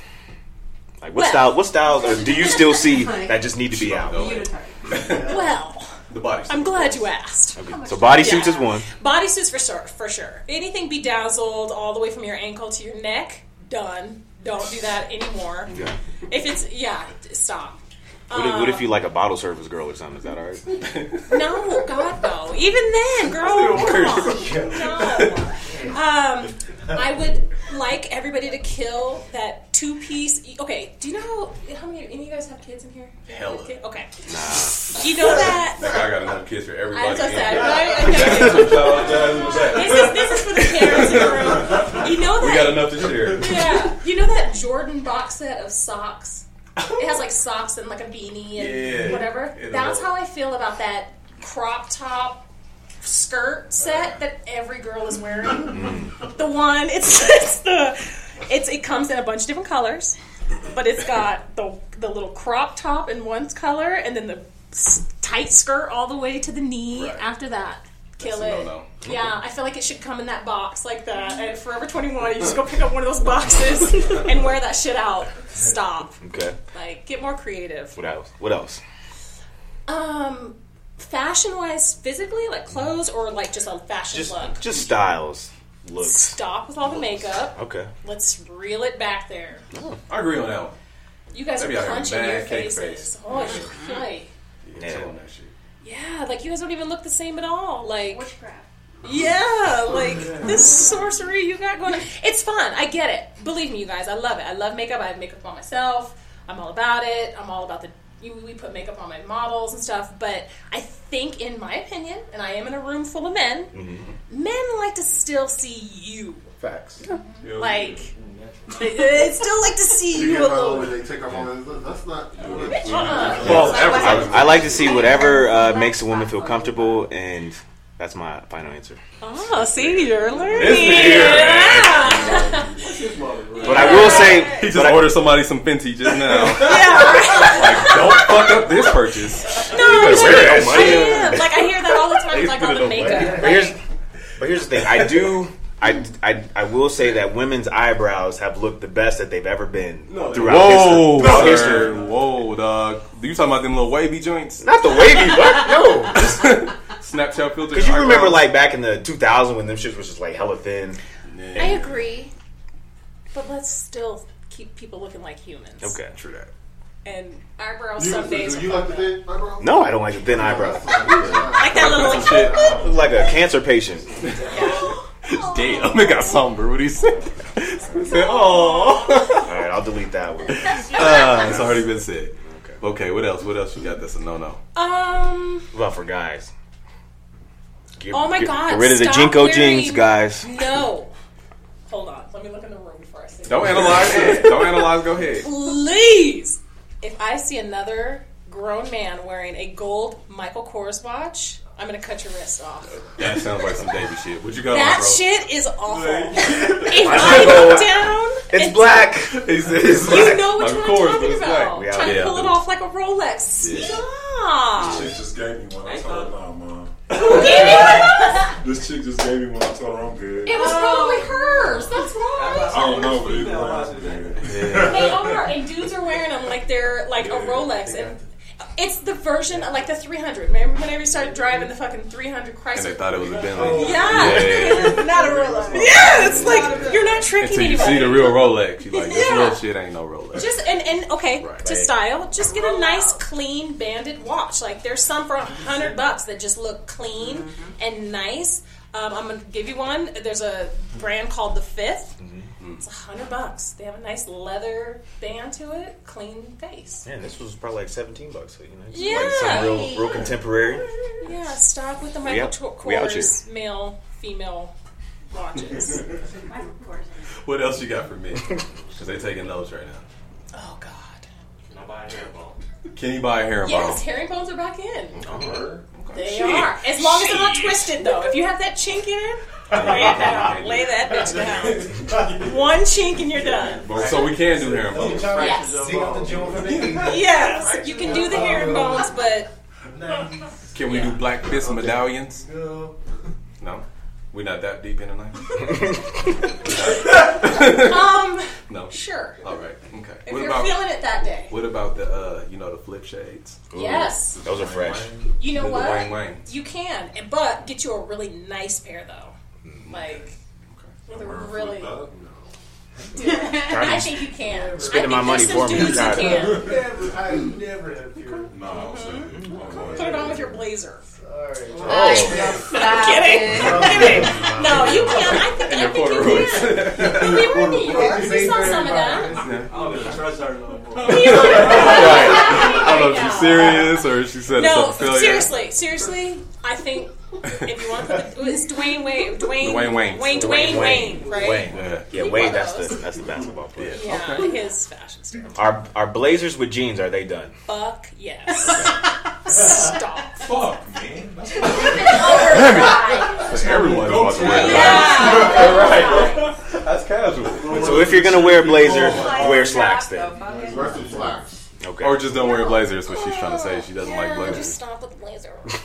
Like what Well- style? What styles do you still see that just need to be out? well, The body. I'm glad you asked. Okay. So bodysuits Yeah. is one. Bodysuits for sure, for sure. Anything bedazzled all the way from your ankle to your neck, done. Don't do that anymore. Yeah. If it's yeah, stop. What if, what if you like a bottle service girl or something? Is that alright? No, God, no. Even then, girl, come on. No. Um, I would like everybody to kill that two piece. Okay, do you know how, how many? Any of you guys have kids in here? Hella. Okay. You know that. Like I got enough kids for everybody. I'm so in sad, right? Okay. That's what y'all- that's what I'm This is this is for the parents in the room. You know that. We got enough to share. Yeah, you know that Jordan box set of socks. It has like socks and like a beanie and Yeah. whatever. That's how I feel about that crop top skirt set that every girl is wearing. Mm. The one it's it's the it's it comes in a bunch of different colors, but it's got the the little crop top in one color and then the tight skirt all the way to the knee Right. after that. Kill That's it. no-no. Yeah, I feel like it should come in that box like that. And Forever 21, you just go pick up one of those boxes and wear that shit out. Stop. Okay. Like, get more creative. What else? What else? Um, fashion wise, physically, like clothes or like just a fashion Just look. just styles, looks. Stop with all the makeup. Okay. Let's reel it back there. I agree on that one. You guys They be are out punching your cake faces. face. Oh, right. Yeah, Yeah. Chill on that shit. Yeah, like you guys don't even look the same at all. Like, Witchcraft. Yeah, like this sorcery you got going on. It's fun. I get it. Believe me, you guys. I love it. I love makeup. I have makeup on myself. I'm all about it. I'm all about the. You- We put makeup on my models and stuff. But I think, in my opinion, and I am in a room full of men, men like to still see you. Facts. Like, they, they still like to see You you a little. they take off all that. That's not. Uh-uh. Well, I, I like to see whatever uh, makes a woman feel comfortable, and that's my final answer. Oh, see, you're learning. It's the ear. Yeah. But I will say, He just but I- ordered somebody some Fenty just now. yeah, like, don't fuck up this purchase. No, better like, wear it. I am. Like I hear that all the time. They Like on the makeup. But here's, but here's the thing. I do. I, I, I will say that women's eyebrows have looked the best that they've ever been No, throughout Whoa, history. Throughout sir. history. Whoa, dog. You talking about them little wavy joints? Not the wavy, but no. Snapchat filter. Because you remember, like back in the 2000 when them shits was just like hella thin. I agree, but let's still keep people looking like humans. Okay. True that. And eyebrows You, some days do you like the thin eyebrow? No, I don't like the thin eyebrows. Like that little like, Shit. Look like a cancer patient. Damn, it got somber. What he said. He said, "Oh." All right, I'll delete that one. Uh, it's already been said. Okay, what else? What else you got? That's a no no. Um. What about for guys? Get, Oh my get- god. Get rid of the stop JNCO wearing- jeans, guys. No. Hold on. Let me look in the room before I say. Don't analyze it. Don't analyze. Go ahead. Please. If I see another grown man wearing a gold Michael Kors watch, I'm gonna cut your wrist off. That sounds like some Davy shit. What you got on, That bro? shit is awful. if I look down It's black. He said it's You black. know which of one I'm but talking it's black. about. We out Trying here. to pull it off like a Rolex. Yeah. Stop. This chick just gave me one. I told her, nah, mom. Who gave me one? This chick just gave me one. I told her I'm good. It was probably hers. That's why. I don't know, but either way, I'm good. They are, and dudes are wearing them like they're like a Rolex, and it's the version of like the 300. Remember when you started driving the fucking 300 Chrysler? And they thought it was a Bentley. Yeah. Yeah. Not a Rolex. Yeah, it's like you're not tricking Until you anybody. see the real Rolex, you like this Yeah. real shit ain't no Rolex. Just and, and okay Right. to style, just get a nice clean banded watch. Like there's some for a hundred bucks that just look clean and nice. Um, I'm gonna give you one. There's a brand called the 5th Mm-hmm. It's a hundred bucks. They have a nice leather band to it, clean face. Man, this was probably like seventeen bucks. So, you know, it's Yeah. like some real, real contemporary. Yeah, stock with the We Michael out- Tor- we out Kors male female watches. What else you got for me? Because they're taking notes right now. oh God. Can I buy a hairbone? Can you buy a herringbone? Yes, herringbones are back in. Okay. They are. As long as they're not twisted, though. If you have that chink in it, lay it down. Lay that bitch down. One chink and you're done. But, so we can do herringbones. Yes. Sing up the joint for me. Yes. You can do the herringbones, but Can we do black fist medallions? No. No. We're not that deep in the night. um, No. sure. All right. Okay. If What you're about feeling it that day. what about the uh you know the flip shades? Yes. Those are fresh. You know The what? Dwayne Waynes. You can, and- but get you a really nice pair though. Like with a really. Dude, I think you can. Spending my money for me. some dudes I'm who tired. can. Never, I never had fear. No, I'm saying. Mm-hmm. Oh, Put it on with your blazer. Sorry. Oh, oh. Kidding. Kidding. No, you can. I think, I think you corduroys. can. We were in New York. We saw some of that. I don't know if she's serious or if she said No, something familiar. seriously, seriously. I think if you want to put the, it's Dwayne Wayne, Dwayne, Dwayne Wayne. Wayne, Dwayne, Wayne, right? Wayne. Yeah. Yeah, Wayne. That's the that's the basketball player. Yeah, his fashion style. Our our blazers with jeans are they done? Fuck yes. Stop. Fuck, man. That's Everyone's about to wear Yeah. That's casual. So if you're gonna wear a blazer, oh wear slacks then. Wear some slacks. Okay. Or just don't wear blazers. What she's trying to say. She doesn't like blazers. just stop with the blazer.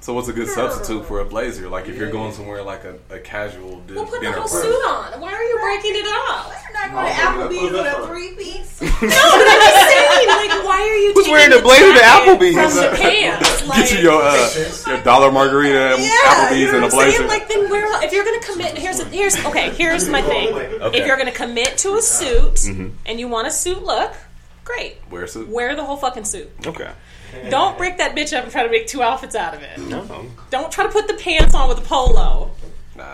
So what's a good substitute for a blazer? Like if you're going somewhere like a, a casual di- Well, put the whole party. suit on. Why are you breaking it up? You're not going to Applebee's with a three piece. No, but I'm just saying, like, why are you Who's wearing the blazer to jacket Applebee's? from the pants? Like, Get you your uh, your dollar margarita at yeah, Applebee's you know and a what I'm saying? Like, then wear. If you're gonna commit, here's a, here's okay. Here's my thing. Okay. If you're gonna commit to a suit Mm-hmm. and you want a suit look, great. Wear a suit. Wear the whole fucking suit. Okay. Don't break that bitch up and try to make two outfits out of it. No. Don't try to put the pants on with a polo Nah.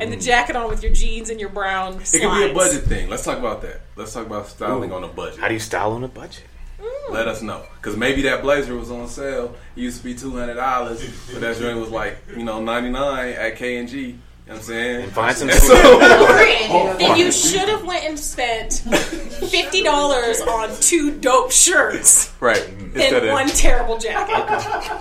and the jacket on with your jeans and your brown. It could be a slides. budget thing. Let's talk about that. Let's talk about styling on a budget. How do you style on a budget? Mm. Let us know. Because maybe that blazer was on sale. It used to be $200, but that joint was like, you know, 99 at K&G. You know what I'm saying? And find some And so- Then you should have went and spent fifty dollars on two dope shirts right. Instead and of, one terrible jacket.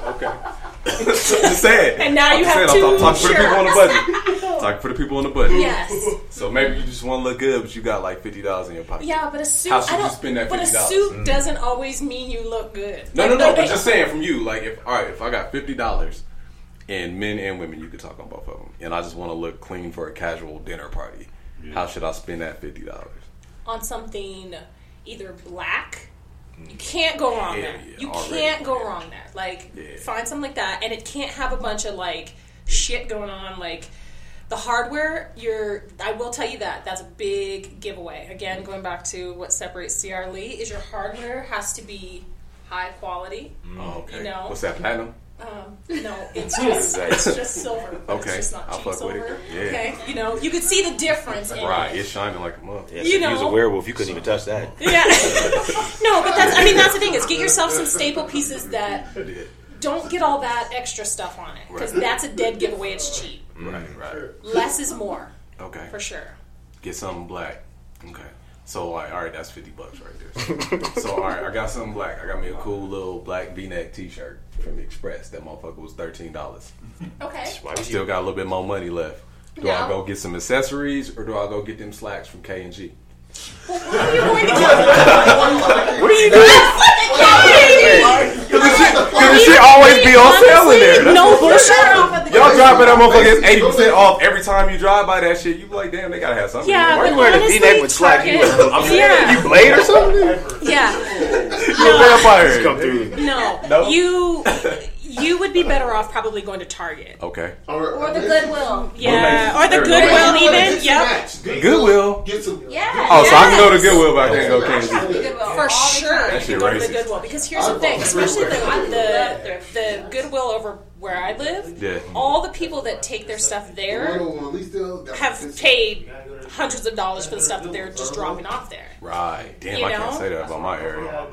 Okay. Just saying. And now I'm you have saying, I'm two talking for the people on the budget. Talking for the people on the budget. Yes. So maybe you just want to look good, but you got like fifty dollars in your pocket. Yeah, but a suit. How should I you don't. spend that but a $50? suit mm. doesn't always mean you look good. No, no, Like, no. But they- just saying from you, like if all right, if I got fifty dollars, and men and women, you could talk on both of them, and I just want to look clean for a casual dinner party. How should I spend that fifty dollars? on something either black. Mm. You can't go wrong Yeah, there. yeah, you can't go wrong there. Like Yeah. find something like that, and it can't have a bunch of like shit going on. Like the hardware, you're. I will tell you that that's a big giveaway. Again, going back to what separates CR Lee is your hardware has to be high quality. Mm. Oh, okay. You know. What's that platinum? Um, no, it's just it's just silver. Okay, it's just not I'll cheap fuck with it. silver. Yeah. Okay, you know, you could see the difference. In Right, It. it's shining like a mother. Yeah, You know, if you was a werewolf, you couldn't even touch that. Yeah. no, but that's I mean that's the thing is get yourself some staple pieces that don't get all that extra stuff on it because Right. that's a dead giveaway. It's cheap. Right, right. Less is more Okay. for sure. Get something black. Okay. So like, all right, that's fifty bucks right there. so all right, I got something black. I got me a cool little black V-neck T-shirt from Express. That motherfucker was thirteen dollars. Okay. Why I still got a little bit more money left. Do No. I go get some accessories or do I go get them slacks from K and G? What are you going to get? What are you doing? Cause the shit, cause the shit always be on sale in there. That's no what- bullshit. Y'all driving that motherfucker eighty percent off every time you drive by that shit. You be like, damn, they gotta have something. Yeah, Why are but you wearing a honestly, V-neck with slacks? You, Target- I'm Yeah. you Blade or something? Yeah. You a vampire. Come through. No. No? You you would be better off probably going to Target. Okay. Or the Goodwill. Yeah. Or the There we go. Goodwill Mix even. and Yep. match. Goodwill. Get some. Yeah. Oh, so I can go to Goodwill, but I can't go The Kansas. Goodwill. For all the sure, time. you can go to the. Goodwill because here's the thing, especially the the, the Goodwill over where I live. Yeah. All the people that take their stuff there At least they'll- have paid hundreds of dollars for the stuff that they're just dropping off there. Right. Damn, You I can't say that about my area.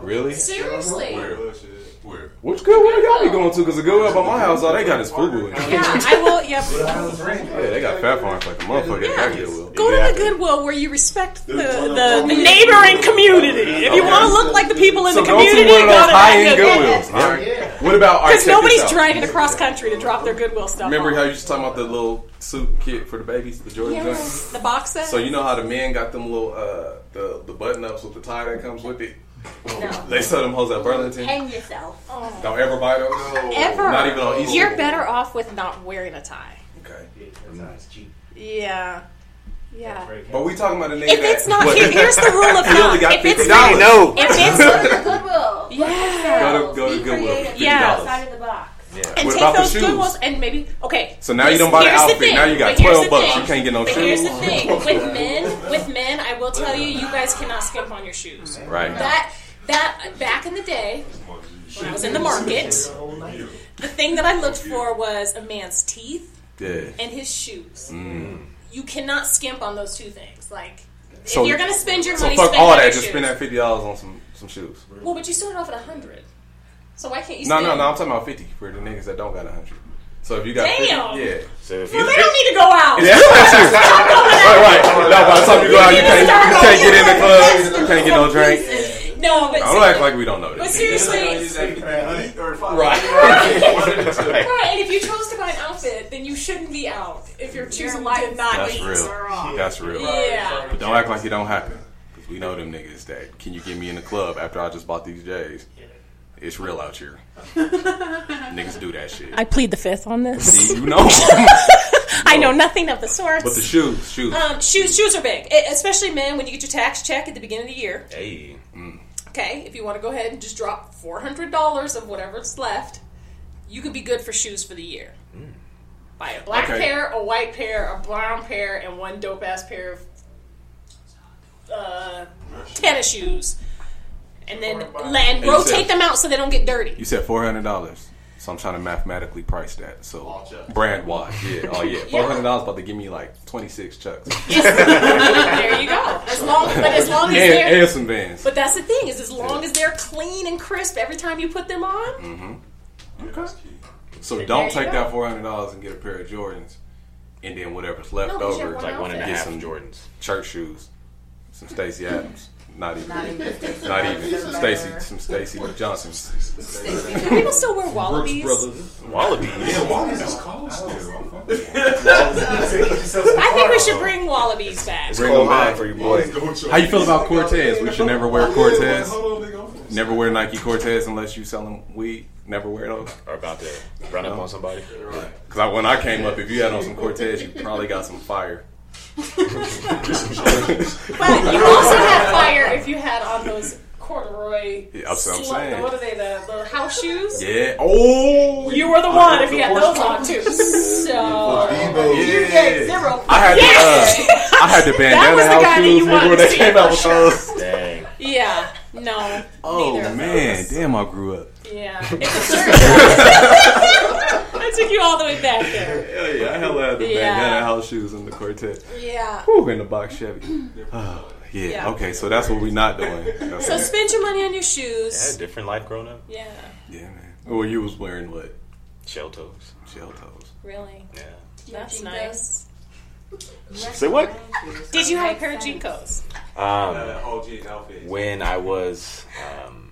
Really? Seriously. Where? Which Goodwill y'all be going to? Because the Goodwill by my house, all they got is Fubu. in. Yeah, I will. Yep. Yeah, they got Phat Farms like a motherfucker at that Goodwill. Go to the Goodwill where you respect the, the, the neighboring community. If you want to look like the people in So the go to community, one go those to high end that Goodwill. Goodwills. All right. What about Because nobody's this out. driving across country to drop their Goodwill stuff. Remember off. how you just talking about the little suit kit for the babies, the Jordan joint? Yes, the box set. So you know how the men got them little uh the the button ups with the tie that comes with it. No. They sell them hoes at Burlington. Hang yourself. Oh. Don't ever buy those. Ever. Not even on Easter. You're better off with not wearing a tie. Okay. Yeah. Yeah. But we talking about a nigga If that it's not what? here's the rule of thumb. got If it's $50. not, No. if Go it's to the Goodwill. yeah, Go to- go to Be Goodwill. creative. Yeah. Outside of the box. And What take about the those shoes? Goodwills and maybe okay. So now you don't buy the outfit. thing. Now you got 12 bucks. thing. You can't get no But shoes. here's the thing with men. With men, I will tell you, you guys cannot skimp on your shoes. Right. That that back in the day, when I was in the market, the thing that I looked for was a man's teeth Yeah. and his shoes. Mm. You cannot skimp on those two things. Like, So- if you're gonna spend your So money, fuck spend all that. your Just shoes. spend that fifty dollars on some some shoes. Well, but you started off at a hundred. So why can't you? No, spend no, no. I'm talking about fifty for the niggas that don't got a hundred. So if you got Damn. 50, yeah. So if Well, you they don't need to go out. Yeah, that's true. right, right. No, by the time you go out, you can't you can't get in the club. You can't get no drink. No, but Don't act like we don't know This. but seriously, Right. right? And if you chose to buy an outfit, then you shouldn't be out if you're choosing to not That's eat. real. That's real. Yeah. But don't act like it don't happen. Because we know them niggas that can you get me in the club after I just bought these J's? It's real out here. niggas do that shit. I plead the fifth on this. See, you know. I know nothing of the sorts. But the shoes, shoes. um, shoes, shoes are big, E- especially men. When you get your tax check at the beginning of the year, hey, okay, if you want to go ahead and just drop four hundred dollars of whatever's left, you could be good for shoes for the year. Buy a black Okay. pair, a white pair, a brown pair, and one dope ass pair of uh, tennis shoes, and then and rotate said- them out so they don't get dirty. You said four hundred dollars. So I'm trying to mathematically price that. So brand wise, yeah, oh yeah, four hundred dollars about to give me like twenty six chucks there you go. As long, but as long as and, they're and some bands. But that's the thing is, as long as they're clean and crisp every time you put them on, mm-hmm. Okay. So There don't take go. that four hundred dollars and get a pair of Jordans, and then whatever's left No, 'cause you over, have like one and get some Jordans. church shoes, some Stacy Adams, not even, Not even not even some. Stacy, some Stacy Johnson. Stacy Adams. people still wear Wallabees. Wallabees. Yeah, Wallace is oh, cold still. I think we should bring Wallabees back. Bring them back back. for you, boy. How you feel about Cortez? We should never wear Cortez. Hold on, nigga. I'm finna- Never wear Nike Cortez unless you selling weed. Never wear those. Or about to run up on somebody. Because when I came up, if you had on some Cortez, you probably got some fire. But you also had fire if you had on those corduroy. Yeah, that's what I'm slut- saying. What are they? The, the house shoes. Yeah. Oh. You were the one if you had those on too. So You get zero. I had the uh, I had the bandana was the house guy shoes. you Remember when to they see came out with those? Dang. Yeah. No. Oh man, damn! I grew up. Yeah. It's a shirt. I took you all the way back there. Hell yeah, I hella had the Yeah. bandana house shoes in the quartet. Yeah. Whew, in the box Chevy. Oh, yeah. Yeah. Okay, so that's what we're not doing. Okay. So spend your money on your Had a different life growing up. Yeah. yeah, man. Well, you was wearing what? Shell toes. Shell toes. Really. Yeah. That's JNCOs. nice. Say what? Did you have a pair of JNCOs? Um, when I was um, uh,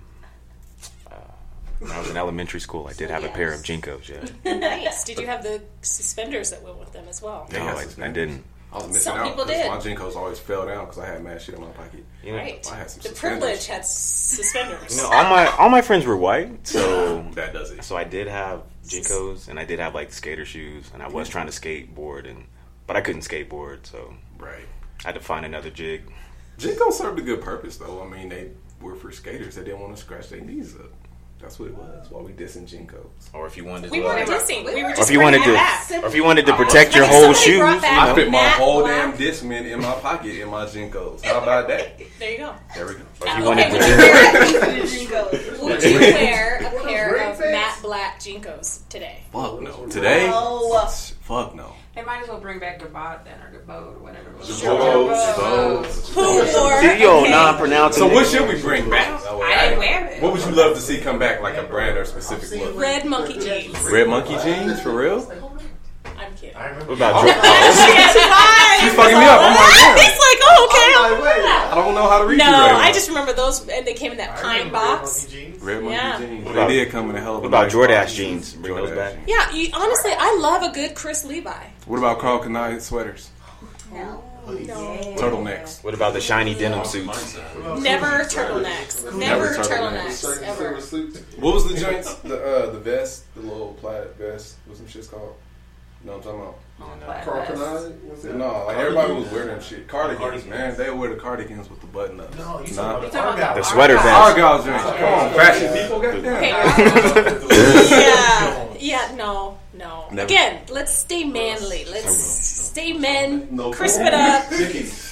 when I was in elementary school, I did have a pair of JNCOs. Yeah. Nice. Did you have the suspenders that went with them as well? No, I, I didn't. I was missing Some out people because did. my JNCOs always fell down because I had mad shit in my pocket. You know, Right. I had some The suspenders. privilege had suspenders. No, all my all my friends were white, so That does it. so I did have JNCOs and I did have like skater shoes, and I was trying to skateboard, and but I couldn't skateboard, so Right. I had to find another jig. JNCOs served a good purpose, though. I mean, they were for skaters that didn't want to scratch their knees up. That's what it was. Why we dissing JNCOs. Or if you wanted to, We weren't uh, dissing. We were or if you wanted to, back. or if you wanted to protect your whole shoes, you back- I know. fit my Matte whole black. damn Discman in my pocket in my JNCOs. How about that? There you go. There we go. Or if you Okay, wanted would to, wear, would you wear a pair of matte black JNCOs today? Fuck no. Today? No. Fuck no. They might as well bring back Girbaud then, or Girbaud, or whatever. it was. Who wore See, yo, okay. non-pronouncing. So what should we bring back? I didn't wear it. What would you love to see come back, like a brand or specific look? red monkey jeans? Red monkey jeans for real? I'm kidding. I remember. What about oh, Jordan? She's fucking me up. I'm like, damn. He's like, oh, okay. Oh, I'll my wear way. that. I don't know how to read No, you right I now. just remember those, and they came in that I pine remember red box. monkey jeans. Red monkey Yeah. jeans. What about- they did come in a hell of a what about nice Jordache box. jeans? Bring those Jordache back? jeans. Yeah, you, honestly, I love a good Chris Levi. What about Karl Kani sweaters? No. Turtlenecks. What about the shiny denim suits? Never turtlenecks. Never, Never turtlenecks. turtlenecks. Ever. What was the joints? The uh, the vest, the little plaid vest. What's some shit's called? You know what I'm talking about? Karl Kani? What's that? No, like everybody was wearing them shit. Cardigans, man. They would wear the cardigans with the button ups. No, you Nah. talking about the Argyle. The sweater vest. Argyle joints. Come on, fashion people. Goddamn. Yeah, yeah, no, no. Never. Again, let's stay manly. Let's stay men. Crisp it up.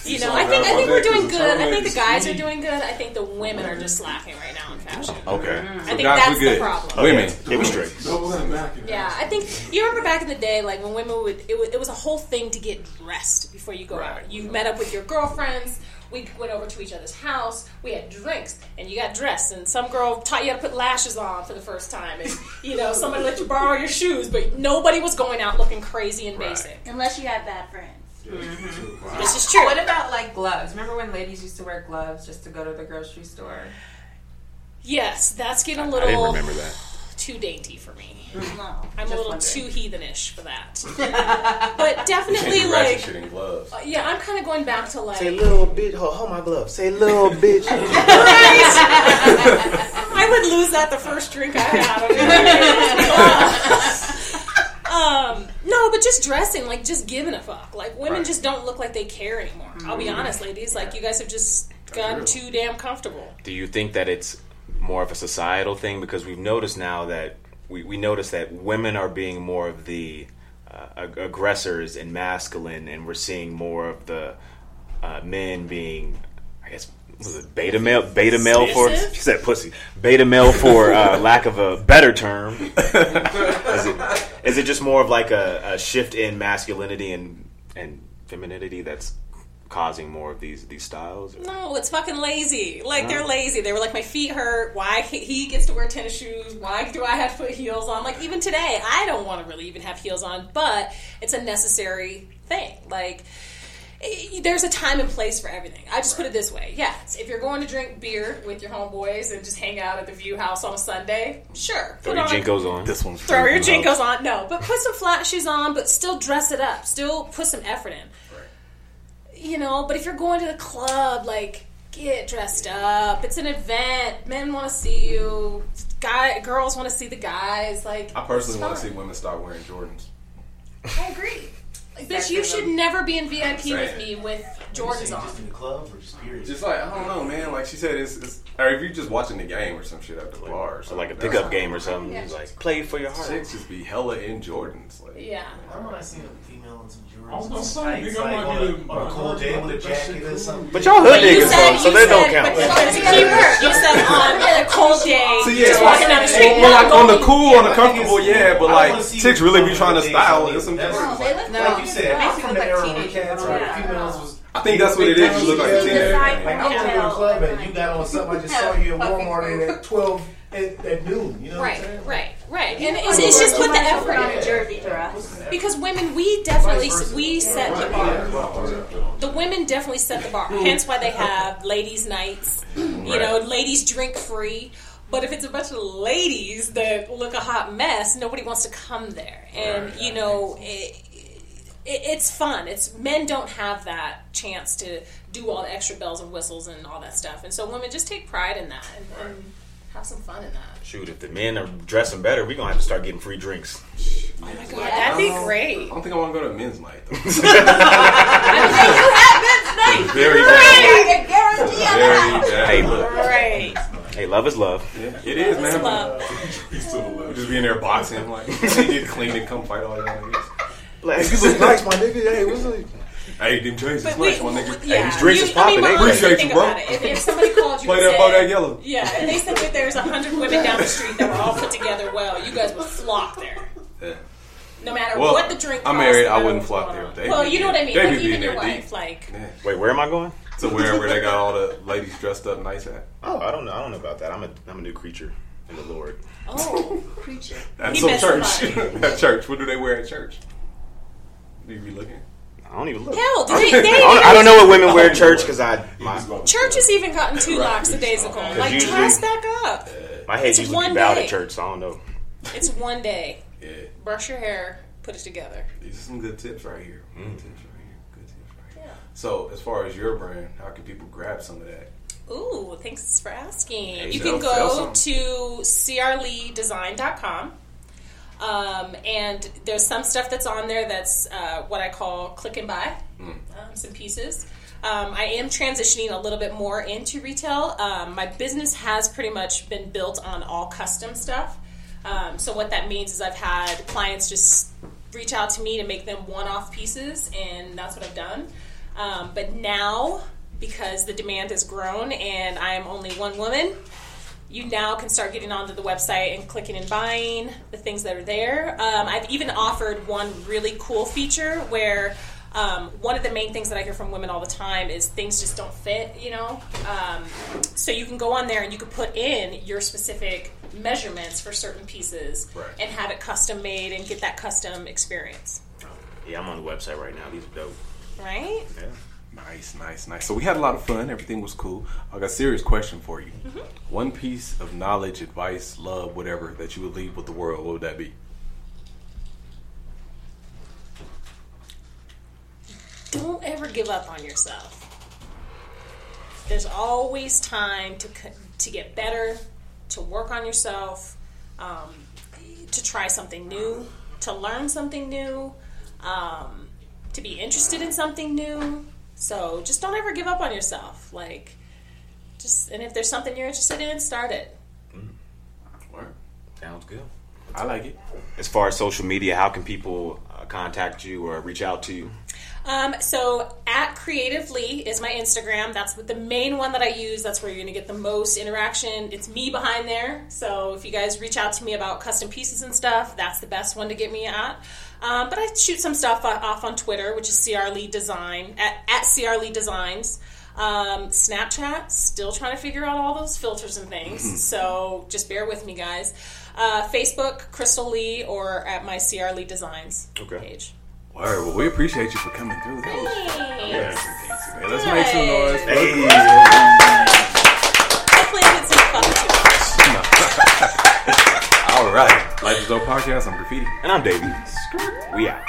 You know, I think I think we're doing good. I think the guys are doing good. I think the women are just slacking right now in fashion. Okay. Mm. I So think guys, that's we good. the problem. Women. it was straight. Double that back in Yeah, I think you remember back in the day, like when women would, it was, it was a whole thing to get dressed before you go out. You met up with your girlfriends. We went over to each other's house. We had drinks, and you got dressed. And some girl taught you how to put lashes on for the first time, and you know somebody let you borrow your shoes, but nobody was going out looking crazy and basic. Unless you had bad friends. Mm-hmm. This is true. What about like gloves? Remember when ladies used to wear gloves just to go to the grocery store? Yes, that's getting a I didn't little remember that. too dainty for me. No. I'm a little wondering. too heathenish for that. but definitely, like, shit in gloves. yeah, I'm kind of going back to like. Say little bitch. Hold, hold my gloves. Say little bitch. right. I would lose that the first drink I had. um, no, but just dressing, like just giving a fuck. Like women Right. just don't look like they care anymore. I'll be honest, ladies. Like you guys have just gotten too damn comfortable. Do you think that it's more of a societal thing? Because we've noticed now that we, we notice that women are being more of the uh, ag- aggressors and masculine, and we're seeing more of the uh, men being, I guess, was it beta male? Beta male for she said pussy. Beta male for uh, lack of a better term. is it is it just more of like a, a shift in masculinity and and femininity that's causing more of these these styles? or- No, it's fucking lazy. Like they're lazy. They were like, my feet hurt. Why he- he gets to wear tennis shoes? Why do I have to put heels on? Like even today, I don't want to really even have heels on, but it's a necessary thing. Like there's a time and place for everything. I just put it this way: yes, if you're going to drink beer with your homeboys and just hang out at the View House on a Sunday, sure, Throw your on- JNCOs on. This one's Throw your freaking out. JNCOs on. No, but put some flat shoes on, but still dress it up. Still put some effort in. You know, but if you're going to the club, like get dressed up. It's an event. Men want to see you. Guy, girls want to see the guys. Like I personally want to see women start wearing Jordans. I agree. Like, bitch, you should never be in VIP with me with Jordans on. Just in the club or just period? Just like I don't know, man. Like she said, it's, it's or if you're just watching the game or some shit at the bar, or Or like a that's- pickup game or something. It's like play for your heart. Chicks just be hella in Jordans. Like, Yeah. I'm not see a female in some I was Jordans. gonna say, nigga, I'm on not a, getting- on a cool day with a jacket or something. But y'all hood niggas said, though, so you they don't count. but there's a key. You said on a cold day, So yeah, just walking down the street. Well, like on the cool, on the comfortable, yeah, but like wanna chicks really be on trying to style. like There's some that. they look Like you said, Makes I'm you from the like era where cats where females was. I think that's what it is. You look like a teenager. Like I was in the club and you got on something. I just saw you at Walmart at twelve at, at noon. You know what I'm Right, saying? right, right. And it's, it's just put the effort on a in. jersey dress. Because women, we definitely we set the bar. The women definitely set the bar. Hence why they have ladies' nights. You know, ladies drink free. But if it's a bunch of ladies that look a hot mess, nobody wants to come there. And you know, it, it, it's fun. It's men don't have that chance to do all the extra bells and whistles and all that stuff, and so women just take pride in that and, and have some fun in that. Shoot, if the men are dressing better, we're gonna have to start getting free drinks. Oh my god, that'd be great. I don't think I want to go to men's night though. I mean, you have men's night. Very I can guarantee you that. Very bad. Hey, look. Right. Hey, love is love. It is, man. Love. We'll just be in there boxing, like get clean and come fight all y'all niggas. Like, you look nice, my nigga. Hey, what's up? Hey, them chains is But nice, we, my nigga. yeah, these drinks you, is popping, I mean, they? Appreciate think you, bro. If, if somebody called you Play and that said, that Yellow. Yeah, if they said that there's a hundred women down the street that were all put together well, you guys would flock there. Yeah. No matter Well, what the drink. I'm married, I wouldn't flock there. They Well, you know what I mean. they Like being even your there wife, deep. like Yeah. Wait, where am I going? So wherever they got all the ladies dressed up nice at. Oh, I don't know. I don't know about that. I'm a I'm a new creature in the Lord. oh, creature. At He some church. at church. What do they wear at church? Do you be looking? I don't even look. hell, do they? they I don't, I don't know what women wear at oh. church because I my, Church has even gotten two locks of days ago. Like usually- dress back up. my head It's usually one be bowed day. at church, so I don't know. It's one day. Yeah. Brush your hair, put it together. These are some good tips right here. Good mm. tips right here. Good tips right here. Yeah. So as far as your brand, how can people grab some of that? Ooh, thanks for asking. Hey, you can sell go some. to crleedesign.com. Um, and there's some stuff that's on there that's uh, what I call click and buy, Hmm. um, some pieces. Um, I am transitioning a little bit more into retail. Um, my business has pretty much been built on all custom stuff. Um, so what that means is I've had clients just reach out to me to make them one-off pieces, and that's what I've done. Um, but now, because the demand has grown and I am only one woman, you now can start getting onto the website and clicking and buying the things that are there. Um, I've even offered one really cool feature where um, one of the main things that I hear from women all the time is things just don't fit, you know? Um, so you can go on there and you can put in your specific measurements for certain pieces Right. and have it custom made and get that custom experience, Yeah, I'm on the website right now. These are dope. right? Yeah. Nice, nice, nice. So we had a lot of fun. Everything was cool. I got a serious question for you. Mm-hmm. One piece of knowledge, advice, love, whatever that you would leave with the world. What would that be? don't ever give up on yourself. There's always time to to get better, to work on yourself, um, to try something new, to learn something new, um, to be interested in something new. So just don't ever give up on yourself. Like, just and if there's something you're interested in, start it. Word. Sounds good. I like it. As far as social media, how can people uh, contact you or reach out to you? Um, so at Creatively is my Instagram. That's the main one that I use. That's where you're gonna get the most interaction. It's me behind there. So if you guys reach out to me about custom pieces and stuff, that's the best one to get me at. Um, but I shoot some stuff off on Twitter, which is CR Lee Design at, at CR Lee Designs. Um, Snapchat, still trying to figure out all those filters and things. so just bear with me, guys. Uh, Facebook, Crystal Lee, or at my CR Lee Designs Okay. page. Word. Well, we appreciate you for coming through. That was Thanks. fancy, man. Let's make some noise. for Hey. Hopefully, I didn't say fuck too. All right. Life is Dope Podcast. I'm Graffiti. And I'm Davey. We out.